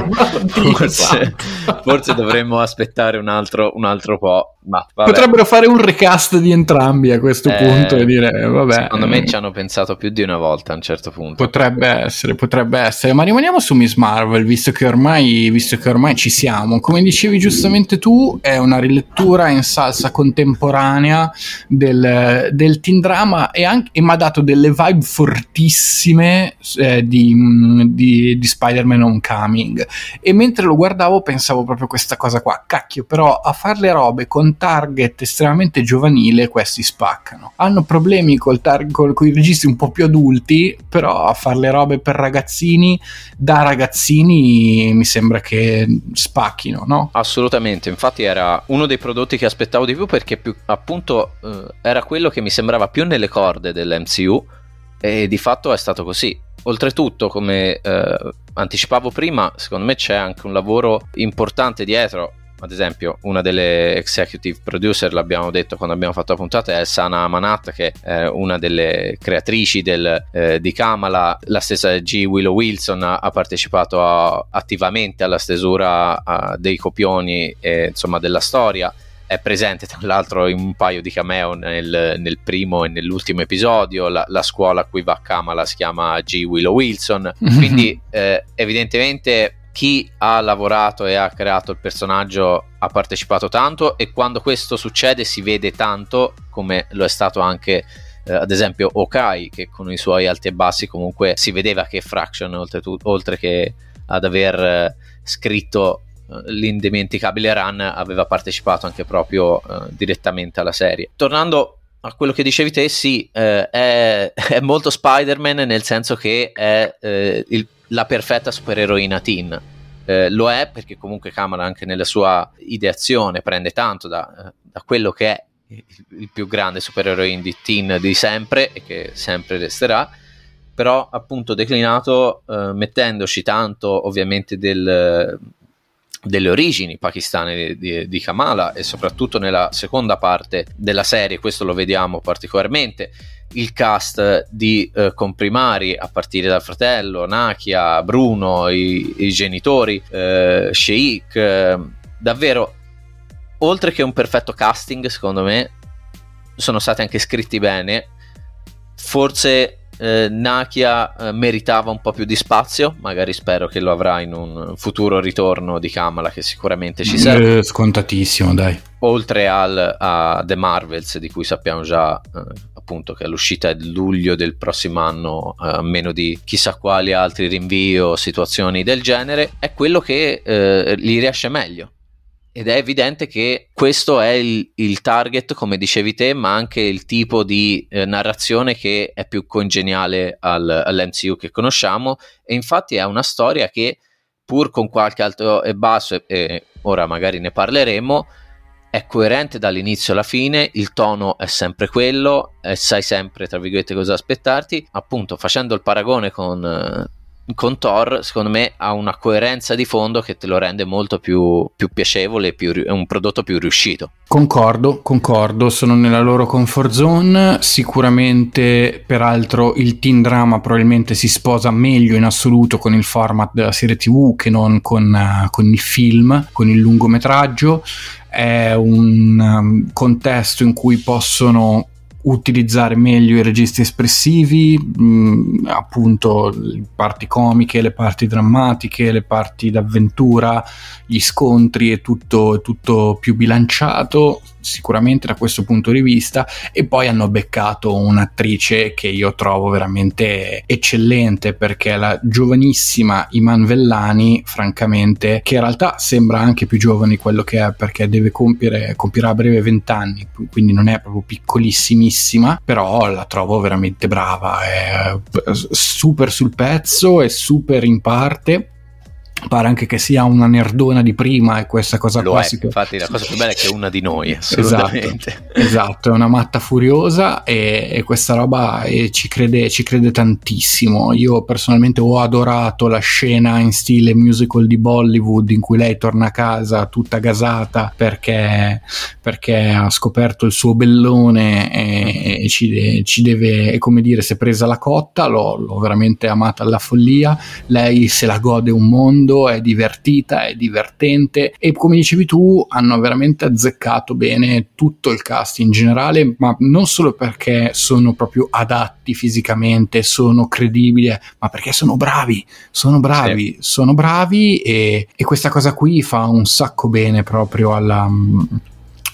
forse, forse dovremmo aspettare un altro, un altro po'. Ma, Potrebbero fare un recast di entrambi a questo eh, punto e dire, eh, vabbè. Secondo me ci hanno pensato più di una volta a un certo punto. Potrebbe essere, potrebbe essere. Ma rimaniamo su Miss Marvel, visto che ormai, visto che ormai ci siamo. Come dicevi giustamente tu, è una rilettura in salsa contemporanea del, del teen drama e, anche, e mi ha dato delle vibe fortissime eh, di, di, di Spider-Man Homecoming. E mentre lo guardavo pensavo proprio questa cosa qua. Cacchio, però a fare le robe con target estremamente giovanile questi spaccano. Hanno problemi col tar- col, con i registi un po' più adulti, però a fare le robe per ragazzini, da ragazzini mi sembra che spacchino, no? Assolutamente, infatti era uno dei prodotti che aspettavo di più perché più, appunto eh, era quello che mi sembrava più nelle corde dell'MCU e di fatto è stato così. Oltretutto, come eh, anticipavo prima, secondo me c'è anche un lavoro importante dietro ad esempio una delle executive producer l'abbiamo detto quando abbiamo fatto la puntata è Sana Manat che è una delle creatrici del, eh, di Kamala la stessa G. Willow Wilson ha, ha partecipato a, attivamente alla stesura a, dei copioni e, insomma della storia è presente tra l'altro in un paio di cameo nel, nel primo e nell'ultimo episodio la, la, scuola a cui va Kamala si chiama G. Willow Wilson quindi eh, evidentemente chi ha lavorato e ha creato il personaggio ha partecipato tanto e quando questo succede si vede tanto come lo è stato anche eh, ad esempio Okai che con i suoi alti e bassi comunque si vedeva che Fraction oltre che ad aver eh, scritto l'indimenticabile run aveva partecipato anche proprio eh, direttamente alla serie tornando a quello che dicevi te, sì, eh, è, è, molto Spider-Man nel senso che è eh, il la perfetta supereroina teen. Eh, lo è perché comunque Kamala anche nella sua ideazione prende tanto da, da quello che è il, il più grande supereroine di teen di sempre e che sempre resterà però appunto declinato eh, mettendoci tanto ovviamente del, delle origini pakistane di, di, Kamala e soprattutto nella seconda parte della serie questo lo vediamo particolarmente il cast di eh, comprimari a partire dal fratello, Nakia, Bruno, i, i genitori, eh, Sheik, eh, davvero oltre che un perfetto casting secondo me sono stati anche scritti bene. Forse eh, Nakia eh, meritava un po' più di spazio, magari spero che lo avrà in un futuro ritorno di Kamala che sicuramente ci serve. Eh, scontatissimo, dai. Oltre al, a The Marvels di cui sappiamo già eh, appunto che l'uscita è luglio del prossimo anno, eh, a meno di chissà quali altri rinvii o situazioni del genere, è quello che gli riesce meglio ed è evidente che questo è il, il, target, come dicevi te, ma anche il tipo di eh, narrazione che è più congeniale al, all'MCU che conosciamo e infatti è una storia che pur con qualche alto e basso, e, e ora magari ne parleremo, è coerente dall'inizio alla fine, il tono è sempre quello, e sai sempre, tra virgolette, cosa aspettarti. Appunto, facendo il paragone con, eh, con Thor, secondo me ha una coerenza di fondo che te lo rende molto più, più piacevole, più, è un prodotto più riuscito. Concordo, concordo, sono nella loro comfort zone, sicuramente peraltro il teen drama probabilmente si sposa meglio in assoluto con il format della serie tv che non con, uh, con il film, con il lungometraggio, è un um, contesto in cui possono utilizzare meglio i registri espressivi, mh, mm, appunto le parti comiche, le parti drammatiche, le parti d'avventura, gli scontri, è tutto, tutto più bilanciato. Sicuramente da questo punto di vista e poi hanno beccato un'attrice che io trovo veramente eccellente perché la giovanissima Iman Vellani francamente che in realtà sembra anche più giovane di quello che è perché deve compiere compirà a breve 20 anni quindi non è proprio piccolissimissima però la trovo veramente brava è super sul pezzo e super in parte pare anche che sia una nerdona di prima e questa cosa Lo qua è, si- infatti la cosa più bella è che è una di noi, Esatto, assolutamente. esatto, è una matta furiosa e, e questa roba eh, ci, crede, ci crede tantissimo. Io personalmente ho adorato la scena in stile musical di Bollywood in cui lei torna a casa tutta gasata perché, perché ha scoperto il suo bellone e, e ci, ci deve, e come dire, si è presa la cotta, l'ho, l'ho veramente amata alla follia. Lei se la gode un mondo, è divertita, è divertente e come dicevi tu hanno veramente azzeccato bene tutto il cast in generale, ma non solo perché sono proprio adatti fisicamente, sono credibili, ma perché sono bravi, sono bravi, sono bravi e, e questa cosa qui fa un sacco bene proprio alla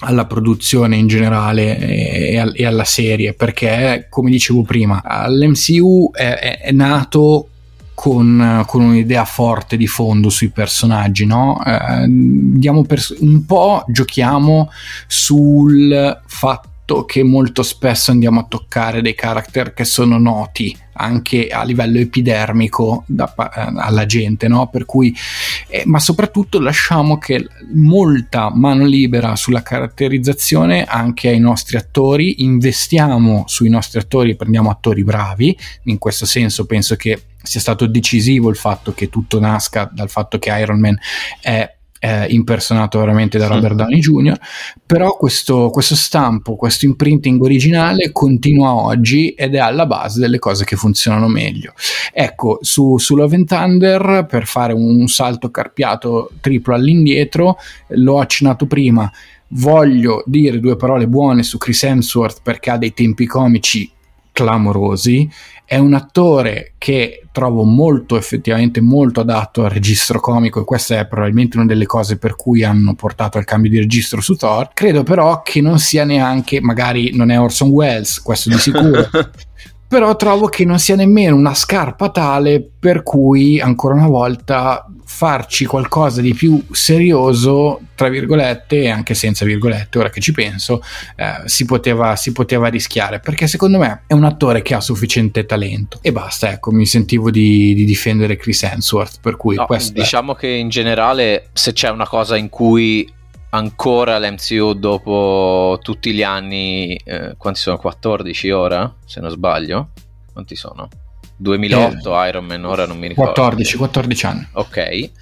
alla produzione in generale e, al- e alla serie perché come dicevo prima l'MCU è, è- è nato con, con un'idea forte di fondo sui personaggi, no? Eh, pers- un po' giochiamo sul fatto che molto spesso andiamo a toccare dei character che sono noti anche a livello epidermico da eh, alla gente, no? Per cui, eh, ma soprattutto lasciamo che molta mano libera sulla caratterizzazione anche ai nostri attori, investiamo sui nostri attori e prendiamo attori bravi, in questo senso penso che sia stato decisivo il fatto che tutto nasca dal fatto che Iron Man è eh, impersonato veramente da Robert Downey Jr. Però questo, questo stampo, questo imprinting originale continua oggi ed è alla base delle cose che funzionano meglio. Ecco, su, su Love and Thunder, per fare un salto carpiato triplo all'indietro, l'ho accennato prima. Voglio dire due parole buone su Chris Hemsworth perché ha dei tempi comici clamorosi. È un attore che trovo molto effettivamente molto adatto al registro comico e questa è probabilmente una delle cose per cui hanno portato al cambio di registro su Thor. Credo però che non sia neanche, magari non è Orson Welles, questo di sicuro. però trovo che non sia nemmeno una scarpa tale per cui ancora una volta farci qualcosa di più serioso tra virgolette e anche senza virgolette ora che ci penso eh, si, poteva, si poteva rischiare. Perché secondo me è un attore che ha sufficiente talento. E basta ecco mi sentivo di, di difendere Chris Hemsworth per cui No, questo è- diciamo che in generale se c'è una cosa in cui ancora l'MCU dopo tutti gli anni, eh, quanti sono? 14 ora, se non sbaglio? Quanti sono? 2008 Iron Man, ora non mi ricordo. 14, 14 anni Ok, Eh,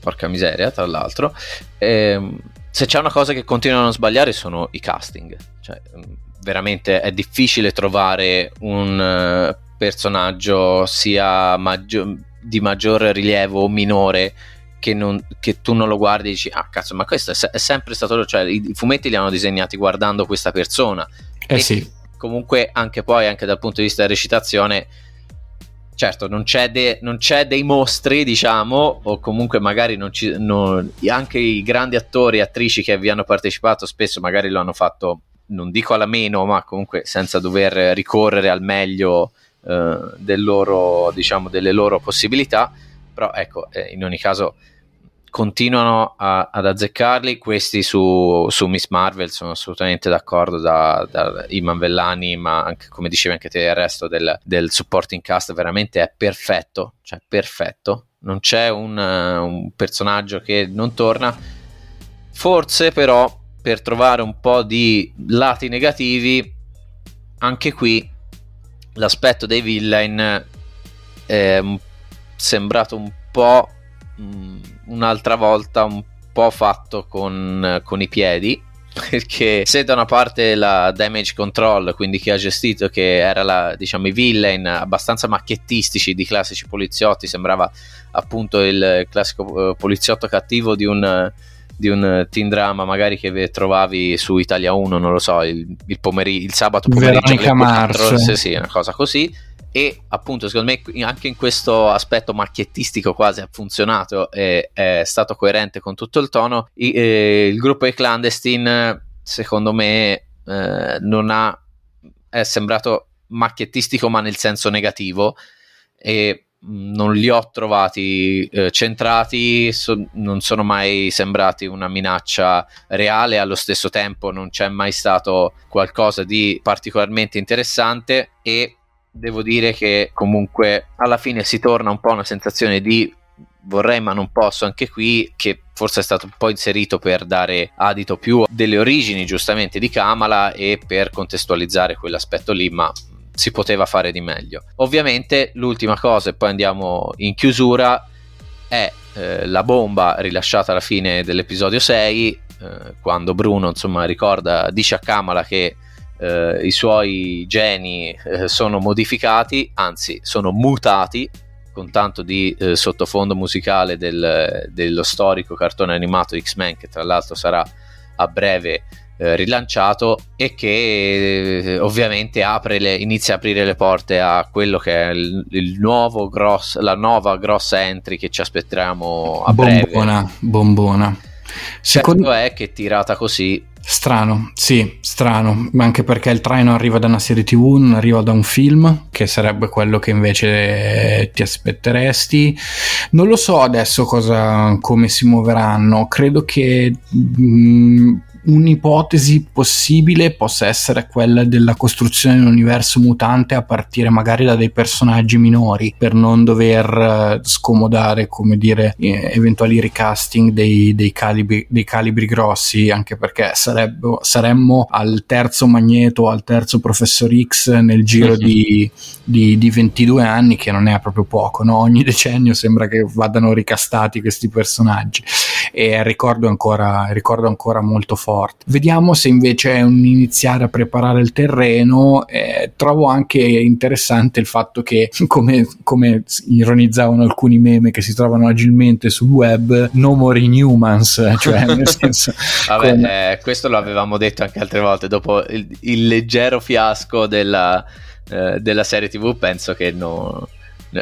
porca miseria, tra l'altro. Ehm, se c'è una cosa che continuano a non sbagliare sono i casting. Cioè, mm, veramente è difficile trovare un eh, personaggio sia maggio- di maggior rilievo o minore che, non- che tu non lo guardi e dici, ah cazzo, ma questo è, se- è sempre stato... Cioè, i, i fumetti li hanno disegnati guardando questa persona. Eh E- sì. comunque anche poi anche dal punto di vista della recitazione certo non c'è, de- non c'è dei mostri diciamo o comunque magari non ci, non- anche i grandi attori e attrici che vi hanno partecipato spesso magari lo hanno fatto non dico alla meno ma comunque senza dover ricorrere al meglio eh, del loro, diciamo, delle loro possibilità però ecco eh, in ogni caso continuano a- ad azzeccarli. Questi su, su Miss Marvel sono assolutamente d'accordo da, da Iman Vellani, ma anche come dicevi anche te, il resto del, del supporting cast veramente è perfetto. Cioè, perfetto. Non c'è un, eh, un personaggio che non torna. Forse, però, per trovare un po' di lati negativi, anche qui l'aspetto dei villain è un- sembrato un po' mh, un'altra volta un po' fatto con, con i piedi perché se da una parte la damage control quindi chi ha gestito che era la, diciamo i villain abbastanza macchiettistici di classici poliziotti sembrava appunto il classico eh, poliziotto cattivo di un di un teen drama magari che trovavi su Italia 1 non lo so il, il, pomeri- il sabato pomeriggio Veronica alle 4, Mars. sì, sì, una cosa così e appunto secondo me anche in questo aspetto macchiettistico quasi ha funzionato e è stato coerente con tutto il tono. I- eh, il gruppo dei clandestine secondo me eh, non ha è sembrato macchiettistico ma nel senso negativo e non li ho trovati eh, centrati, so, non sono mai sembrati una minaccia reale, allo stesso tempo non c'è mai stato qualcosa di particolarmente interessante e devo dire che comunque alla fine si torna un po' a una sensazione di vorrei ma non posso anche qui che forse è stato un po' inserito per dare adito più delle origini giustamente di Kamala e per contestualizzare quell'aspetto lì ma si poteva fare di meglio. Ovviamente l'ultima cosa, e poi andiamo in chiusura, è eh, la bomba rilasciata alla fine dell'episodio 6, eh, quando Bruno insomma ricorda, dice a Kamala che eh, i suoi geni eh, sono modificati, anzi sono mutati, con tanto di eh, sottofondo musicale del, dello storico cartone animato X-Men, che tra l'altro sarà a breve eh, rilanciato e che eh, ovviamente le, inizia a aprire le porte a quello che è il, il nuovo gross, la nuova grossa entry che ci aspettiamo a bombona, breve. Bombona, bombona. Secondo certo è che tirata così Strano, sì, strano, anche perché il traino arriva da una serie tv, non arriva da un film, che sarebbe quello che invece ti aspetteresti. Non lo so adesso cosa, come si muoveranno, credo che mh, mm, un'ipotesi possibile possa essere quella della costruzione di un universo mutante a partire magari da dei personaggi minori per non dover eh, scomodare come dire eh, eventuali recasting dei, dei, calibri, dei calibri grossi anche perché sarebbe, saremmo al terzo Magneto al terzo Professor X nel giro di, di, di, 22 anni che non è proprio poco no? ogni decennio sembra che vadano ricastati questi personaggi e ricordo ancora, ricordo ancora molto forte. Vediamo se invece è un iniziare a preparare il terreno. Eh, trovo anche interessante il fatto che, come, come, ironizzavano alcuni meme che si trovano agilmente sul web, no more inhumans, cioè nel senso... Vabbè, con... eh, questo lo avevamo detto anche altre volte, dopo il, il leggero fiasco della, eh, della serie TV, penso che no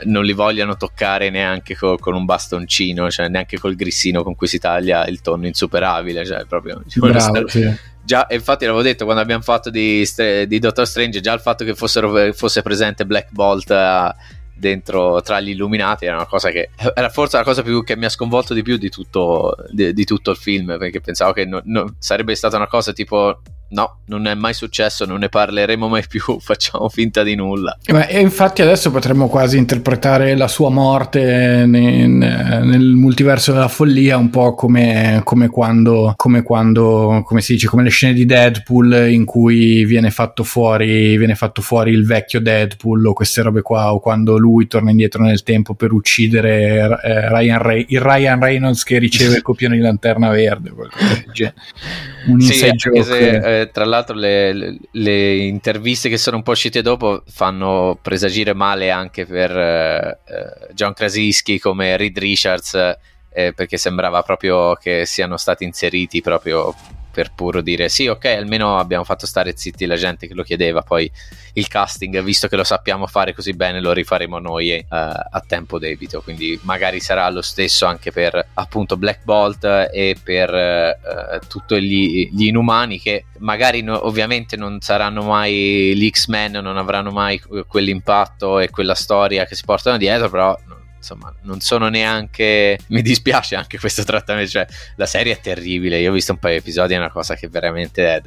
non li vogliano toccare neanche co- con un bastoncino, cioè neanche col grissino con cui si taglia il tonno insuperabile, cioè proprio Bravo, sì. Già, infatti l'avevo detto quando abbiamo fatto di, di Doctor Strange, già il fatto che fossero, fosse presente Black Bolt uh, dentro tra gli illuminati era una cosa che era forse la cosa più, che mi ha sconvolto di più di tutto, di, di tutto il film, perché pensavo che no, no, sarebbe stata una cosa tipo No, non è mai successo, non ne parleremo mai più, facciamo finta di nulla. E infatti adesso potremmo quasi interpretare la sua morte nel, nel multiverso della follia un po' come, come, quando, come quando, come si dice, come le scene di Deadpool in cui viene fatto fuori, viene fatto fuori il vecchio Deadpool o queste robe qua, o quando lui torna indietro nel tempo per uccidere eh, Ryan Ray- il Ryan Reynolds che riceve il copione di lanterna verde. Un sì, se, eh, tra l'altro le, le, le, interviste che sono un po' uscite dopo fanno presagire male anche per eh, John Krasinski come Reed Richards eh, perché sembrava proprio che siano stati inseriti proprio per puro dire sì, ok, almeno abbiamo fatto stare zitti la gente che lo chiedeva, poi il casting, visto che lo sappiamo fare così bene, lo rifaremo noi eh, a tempo debito, quindi magari sarà lo stesso anche per appunto Black Bolt e per eh, tutti gli, gli, inumani che magari no, ovviamente non saranno mai gli X-Men, non avranno mai quell'impatto e quella storia che si portano dietro, però insomma, non sono neanche. Mi dispiace anche questo trattamento. Cioè, la serie è terribile. Io ho visto un paio di episodi, è una cosa che veramente è.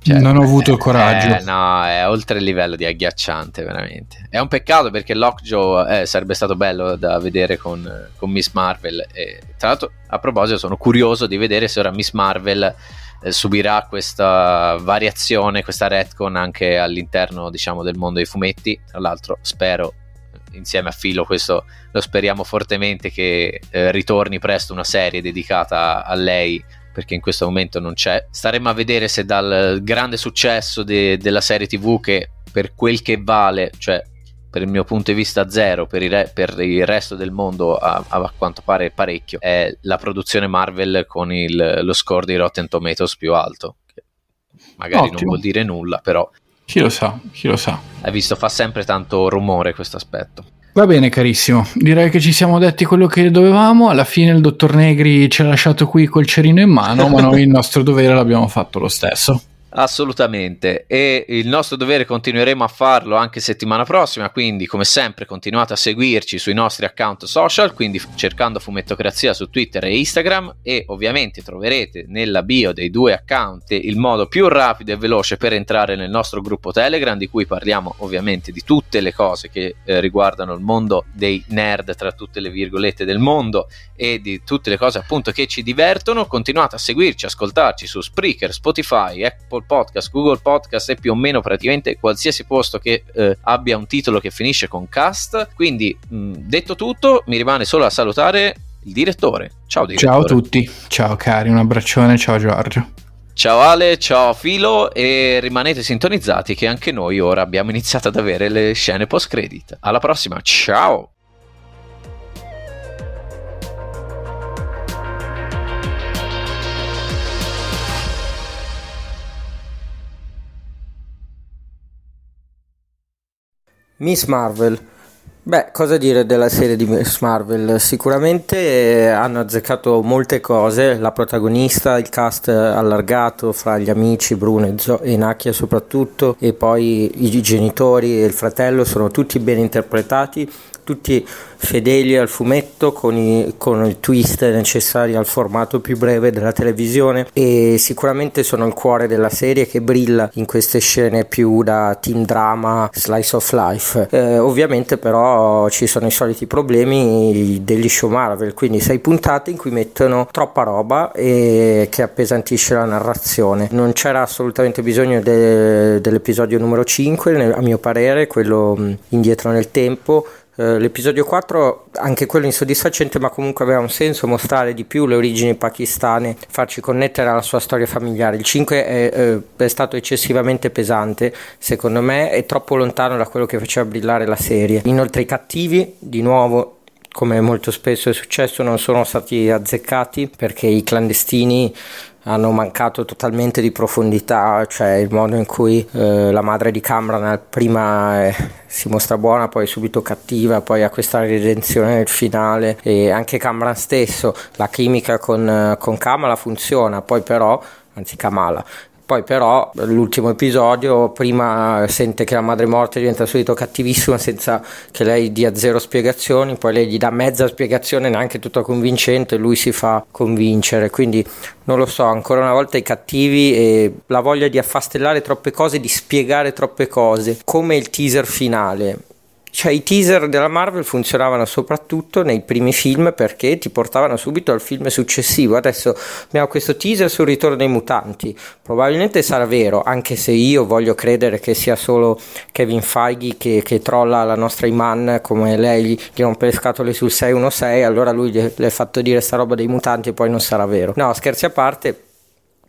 Cioè, non ho avuto il coraggio. Eh, no, è oltre il livello di agghiacciante, veramente. È un peccato perché Lockjaw eh, sarebbe stato bello da vedere con, con, Miss Marvel. E, tra l'altro, a proposito, sono curioso di vedere se ora Miss Marvel eh, subirà questa variazione, questa retcon anche all'interno, diciamo, del mondo dei fumetti. Tra l'altro, spero insieme a Filo questo lo speriamo fortemente che eh, ritorni presto una serie dedicata a lei perché in questo momento non c'è. Staremo a vedere se dal grande successo de- della serie TV che per quel che vale, cioè per il mio punto di vista zero, per il, re- per il resto del mondo a-, a, quanto pare parecchio, è la produzione Marvel con il- lo score di Rotten Tomatoes più alto. magari Ottimo. non vuol dire nulla, però chi lo sa, chi lo sa. Hai visto, fa sempre tanto rumore questo aspetto. Va bene carissimo, direi che ci siamo detti quello che dovevamo, alla fine il dottor Negri ci ha lasciato qui col cerino in mano, ma noi il nostro dovere l'abbiamo fatto lo stesso. Assolutamente, e il nostro dovere continueremo a farlo anche settimana prossima, quindi come sempre continuate a seguirci sui nostri account social, quindi cercando Fumettocrazia su Twitter e Instagram e ovviamente troverete nella bio dei due account il modo più rapido e veloce per entrare nel nostro gruppo Telegram di cui parliamo ovviamente di tutte le cose che eh, riguardano il mondo dei nerd tra tutte le virgolette del mondo e di tutte le cose appunto che ci divertono, continuate a seguirci, ascoltarci su Spreaker, Spotify, Apple Apple Podcast, Google Podcast e più o meno praticamente qualsiasi posto che eh, abbia un titolo che finisce con cast. Quindi, mh, detto tutto, mi rimane solo a salutare il direttore. Ciao direttore. Ciao a tutti, ciao cari, un abbraccione, ciao Giorgio. Ciao Ale, ciao Filo e rimanete sintonizzati che anche noi ora abbiamo iniziato ad avere le scene post credit. Alla prossima, ciao! Miss Marvel. Beh, cosa dire della serie di Miss Marvel? Sicuramente eh, hanno azzeccato molte cose, la protagonista, il cast allargato fra gli amici, Bruno e, Zo- e Nakia soprattutto, e poi i genitori e il fratello sono tutti ben interpretati, tutti fedeli al fumetto con i, con i twist necessari al formato più breve della televisione. E sicuramente sono il cuore della serie che brilla in queste scene più da team drama slice of life. Eh, ovviamente però ci sono i soliti problemi degli show Marvel quindi sei puntate in cui mettono troppa roba e che appesantisce la narrazione. Non c'era assolutamente bisogno de, dell'episodio numero 5 a mio parere quello indietro nel tempo l'episodio 4 anche quello insoddisfacente ma comunque aveva un senso mostrare di più le origini pakistane farci connettere alla sua storia familiare. Il 5 è, è, è stato eccessivamente pesante secondo me è troppo lontano da quello che faceva brillare la serie. Inoltre i cattivi di nuovo come molto spesso è successo non sono stati azzeccati perché i clandestini hanno mancato totalmente di profondità, cioè il modo in cui eh, la madre di Cameron prima eh, si mostra buona, poi subito cattiva, poi ha questa redenzione nel finale e anche Cameron stesso, la chimica con, con Kamala funziona, poi però anzi Kamala, poi però l'ultimo episodio prima sente che la madre morta diventa subito cattivissima senza che lei dia zero spiegazioni, poi lei gli dà mezza spiegazione neanche tutta convincente, lui si fa convincere, quindi non lo so, ancora una volta i cattivi e la voglia di affastellare troppe cose, di spiegare troppe cose, come il teaser finale cioè i teaser della Marvel funzionavano soprattutto nei primi film perché ti portavano subito al film successivo. Adesso abbiamo questo teaser sul ritorno dei mutanti. Probabilmente sarà vero, anche se io voglio credere che sia solo Kevin Feige che, che trolla la nostra Iman come lei gli rompe le scatole sul 616, allora lui gli ha fatto dire sta roba dei mutanti e poi non sarà vero. No, scherzi a parte,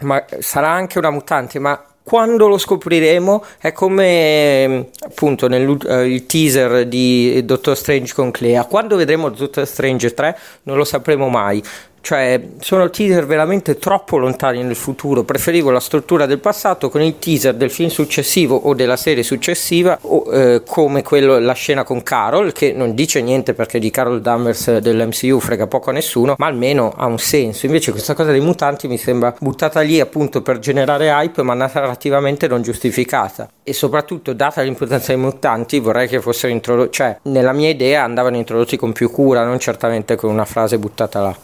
ma sarà anche una mutante, ma quando lo scopriremo è come appunto nel uh, teaser di Doctor Strange con Clea. Quando vedremo Doctor Strange 3 non lo sapremo mai cioè sono teaser veramente troppo lontani nel futuro. Preferivo la struttura del passato con il teaser del film successivo o della serie successiva o eh, come quello la scena con Carol che non dice niente perché di Carol Danvers dell'MCU frega poco a nessuno ma almeno ha un senso. Invece questa cosa dei mutanti mi sembra buttata lì appunto per generare hype ma narrativamente non giustificata e soprattutto data l'importanza dei mutanti vorrei che fossero introdotti cioè nella mia idea andavano introdotti con più cura non certamente con una frase buttata là.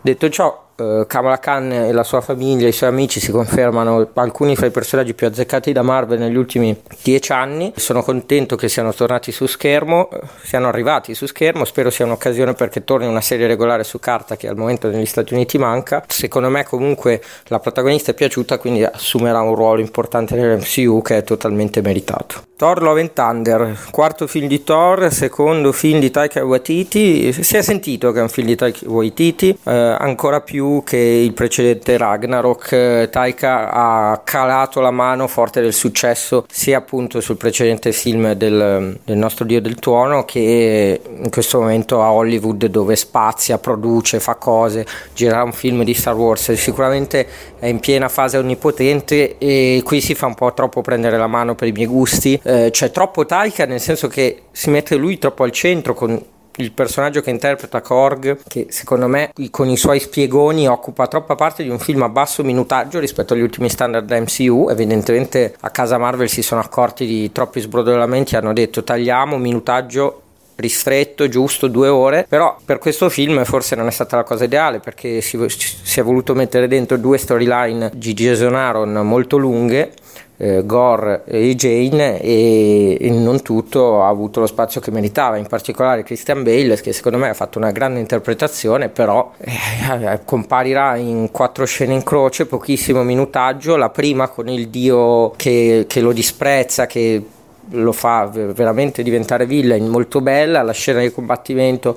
Detto ciò, eh, Kamala Khan e la sua famiglia, i suoi amici si confermano alcuni fra i personaggi più azzeccati da Marvel negli ultimi dieci anni. Sono contento che siano tornati su schermo, siano arrivati su schermo. Spero sia un'occasione perché torni una serie regolare su carta che al momento negli Stati Uniti manca. Secondo me, comunque, la protagonista è piaciuta, quindi assumerà un ruolo importante nell'MCU che è totalmente meritato. Thor Love and Thunder, quarto film di Thor, secondo film di Taika Waititi. Si è sentito che è un film di Taika Waititi, eh, ancora più che il precedente Ragnarok. Taika ha calato la mano forte del successo sia appunto sul precedente film del, del nostro Dio del Tuono che in questo momento a Hollywood dove spazia, produce, fa cose, girerà un film di Star Wars. Sicuramente è in piena fase onnipotente e qui si fa un po' troppo prendere la mano per i miei gusti. Eh, c'è troppo Taika nel senso che si mette lui troppo al centro con il personaggio che interpreta Korg, che secondo me con i suoi spiegoni occupa troppa parte di un film a basso minutaggio rispetto agli ultimi standard MCU. Evidentemente a casa Marvel si sono accorti di troppi sbrodolamenti hanno detto tagliamo minutaggio ristretto, giusto, due ore, però per questo film forse non è stata la cosa ideale perché si, si è voluto mettere dentro due storyline di Jason Aaron molto lunghe eh, Gore e Jane e, non tutto ha avuto lo spazio che meritava, in particolare Christian Bale che secondo me ha fatto una grande interpretazione, però eh, comparirà in quattro scene in croce, pochissimo minutaggio, la prima con il dio che, che lo disprezza, che lo fa veramente diventare villain molto bella, la scena di combattimento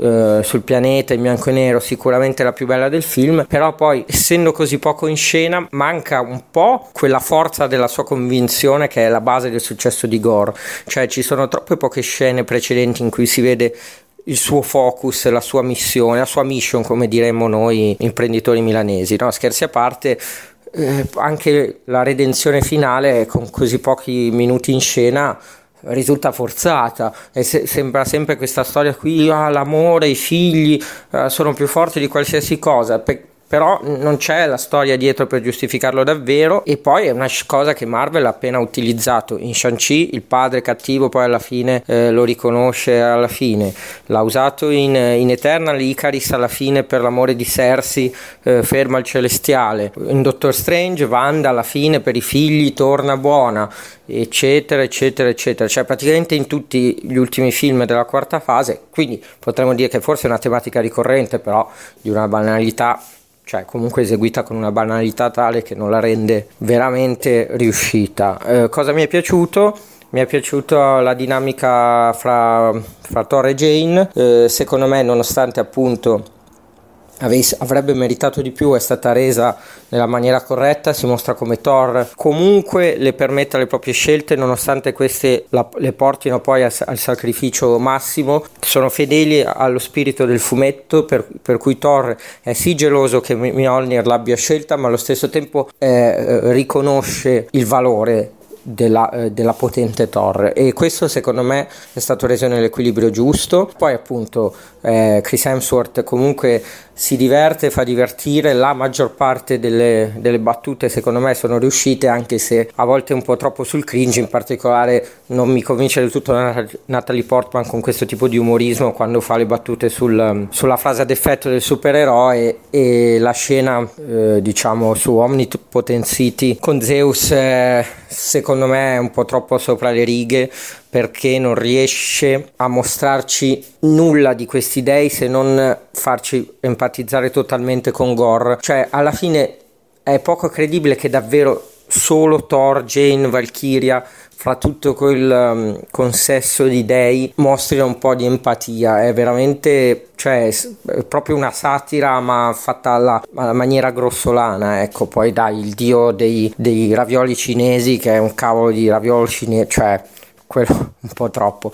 eh, sul pianeta in bianco e nero sicuramente la più bella del film però poi essendo così poco in scena manca un po' quella forza della sua convinzione che è la base del successo di Gore cioè ci sono troppe poche scene precedenti in cui si vede il suo focus, la sua missione, la sua mission, come diremmo noi imprenditori milanesi. No? Scherzi a parte, eh, anche la redenzione finale con così pochi minuti in scena risulta forzata e se- sembra sempre questa storia qui ah, l'amore, i figli uh, sono più forti di qualsiasi cosa. Pe- però non c'è la storia dietro per giustificarlo davvero. E poi è una cosa che Marvel ha appena utilizzato. In Shang-Chi il padre cattivo poi alla fine eh, lo riconosce alla fine. L'ha usato in, in, Eternal Icaris alla fine per l'amore di Cersei eh, ferma il celestiale. In Doctor Strange Wanda alla fine per i figli torna buona eccetera eccetera eccetera. Cioè praticamente in tutti gli ultimi film della quarta fase. Quindi potremmo dire che forse è una tematica ricorrente però di una banalità cioè comunque eseguita con una banalità tale che non la rende veramente riuscita. Eh, cosa mi è piaciuto? Mi è piaciuta la dinamica fra, fra Thor e Jane, eh, secondo me nonostante appunto avrebbe meritato di più, è stata resa nella maniera corretta, si mostra come Thor. Comunque le permetta le proprie scelte nonostante queste la, le portino poi al, al, sacrificio massimo, sono fedeli allo spirito del fumetto per, per cui Thor è sì geloso che Mjolnir l'abbia scelta ma allo stesso tempo eh, riconosce il valore della, eh, della, potente Thor. E questo secondo me è stato reso nell'equilibrio giusto. Poi appunto eh, Chris Hemsworth comunque si diverte, fa divertire, la maggior parte delle, delle, battute secondo me sono riuscite anche se a volte un po' troppo sul cringe, in particolare non mi convince del tutto Natalie Portman con questo tipo di umorismo quando fa le battute sul, sulla frase ad effetto del supereroe e la scena eh, diciamo su Omnipotent City con Zeus eh, secondo me è un po' troppo sopra le righe perché non riesce a mostrarci nulla di questi dei se non farci empatizzare totalmente con Gore. Cioè, alla fine è poco credibile che davvero solo Thor, Jane, Valkyria, fra tutto quel um, consesso di dei, mostrino un po' di empatia. È veramente, cioè, è proprio una satira, ma fatta alla, alla, maniera grossolana. Ecco, poi dai, il dio dei, dei ravioli cinesi, che è un cavolo di ravioli cinesi, cioè quello un po' troppo.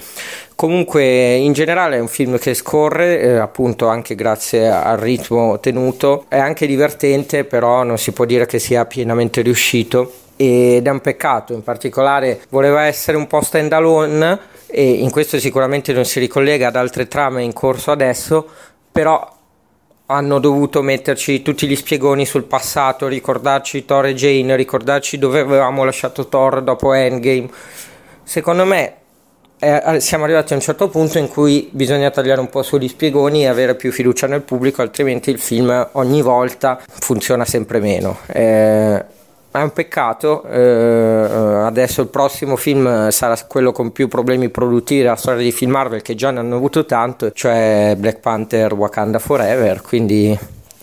Comunque, in generale, è un film che scorre, eh, appunto, anche grazie al ritmo tenuto. È anche divertente, però non si può dire che sia pienamente riuscito. Ed è un peccato, in particolare voleva essere un po' stand alone e in questo sicuramente non si ricollega ad altre trame in corso adesso, però hanno dovuto metterci tutti gli spiegoni sul passato, ricordarci Thor e Jane, ricordarci dove avevamo lasciato Thor dopo Endgame secondo me eh, siamo arrivati a un certo punto in cui bisogna tagliare un po' sugli spiegoni e avere più fiducia nel pubblico, altrimenti il film ogni volta funziona sempre meno. Eh, è un peccato, eh, adesso il prossimo film sarà quello con più problemi produttivi della storia di film Marvel che già ne hanno avuto tanto, cioè Black Panther Wakanda Forever, quindi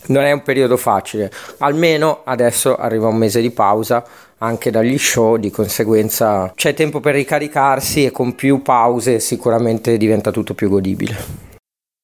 non è un periodo facile. Almeno adesso arriva un mese di pausa anche dagli show, di conseguenza c'è tempo per ricaricarsi e con più pause sicuramente diventa tutto più godibile.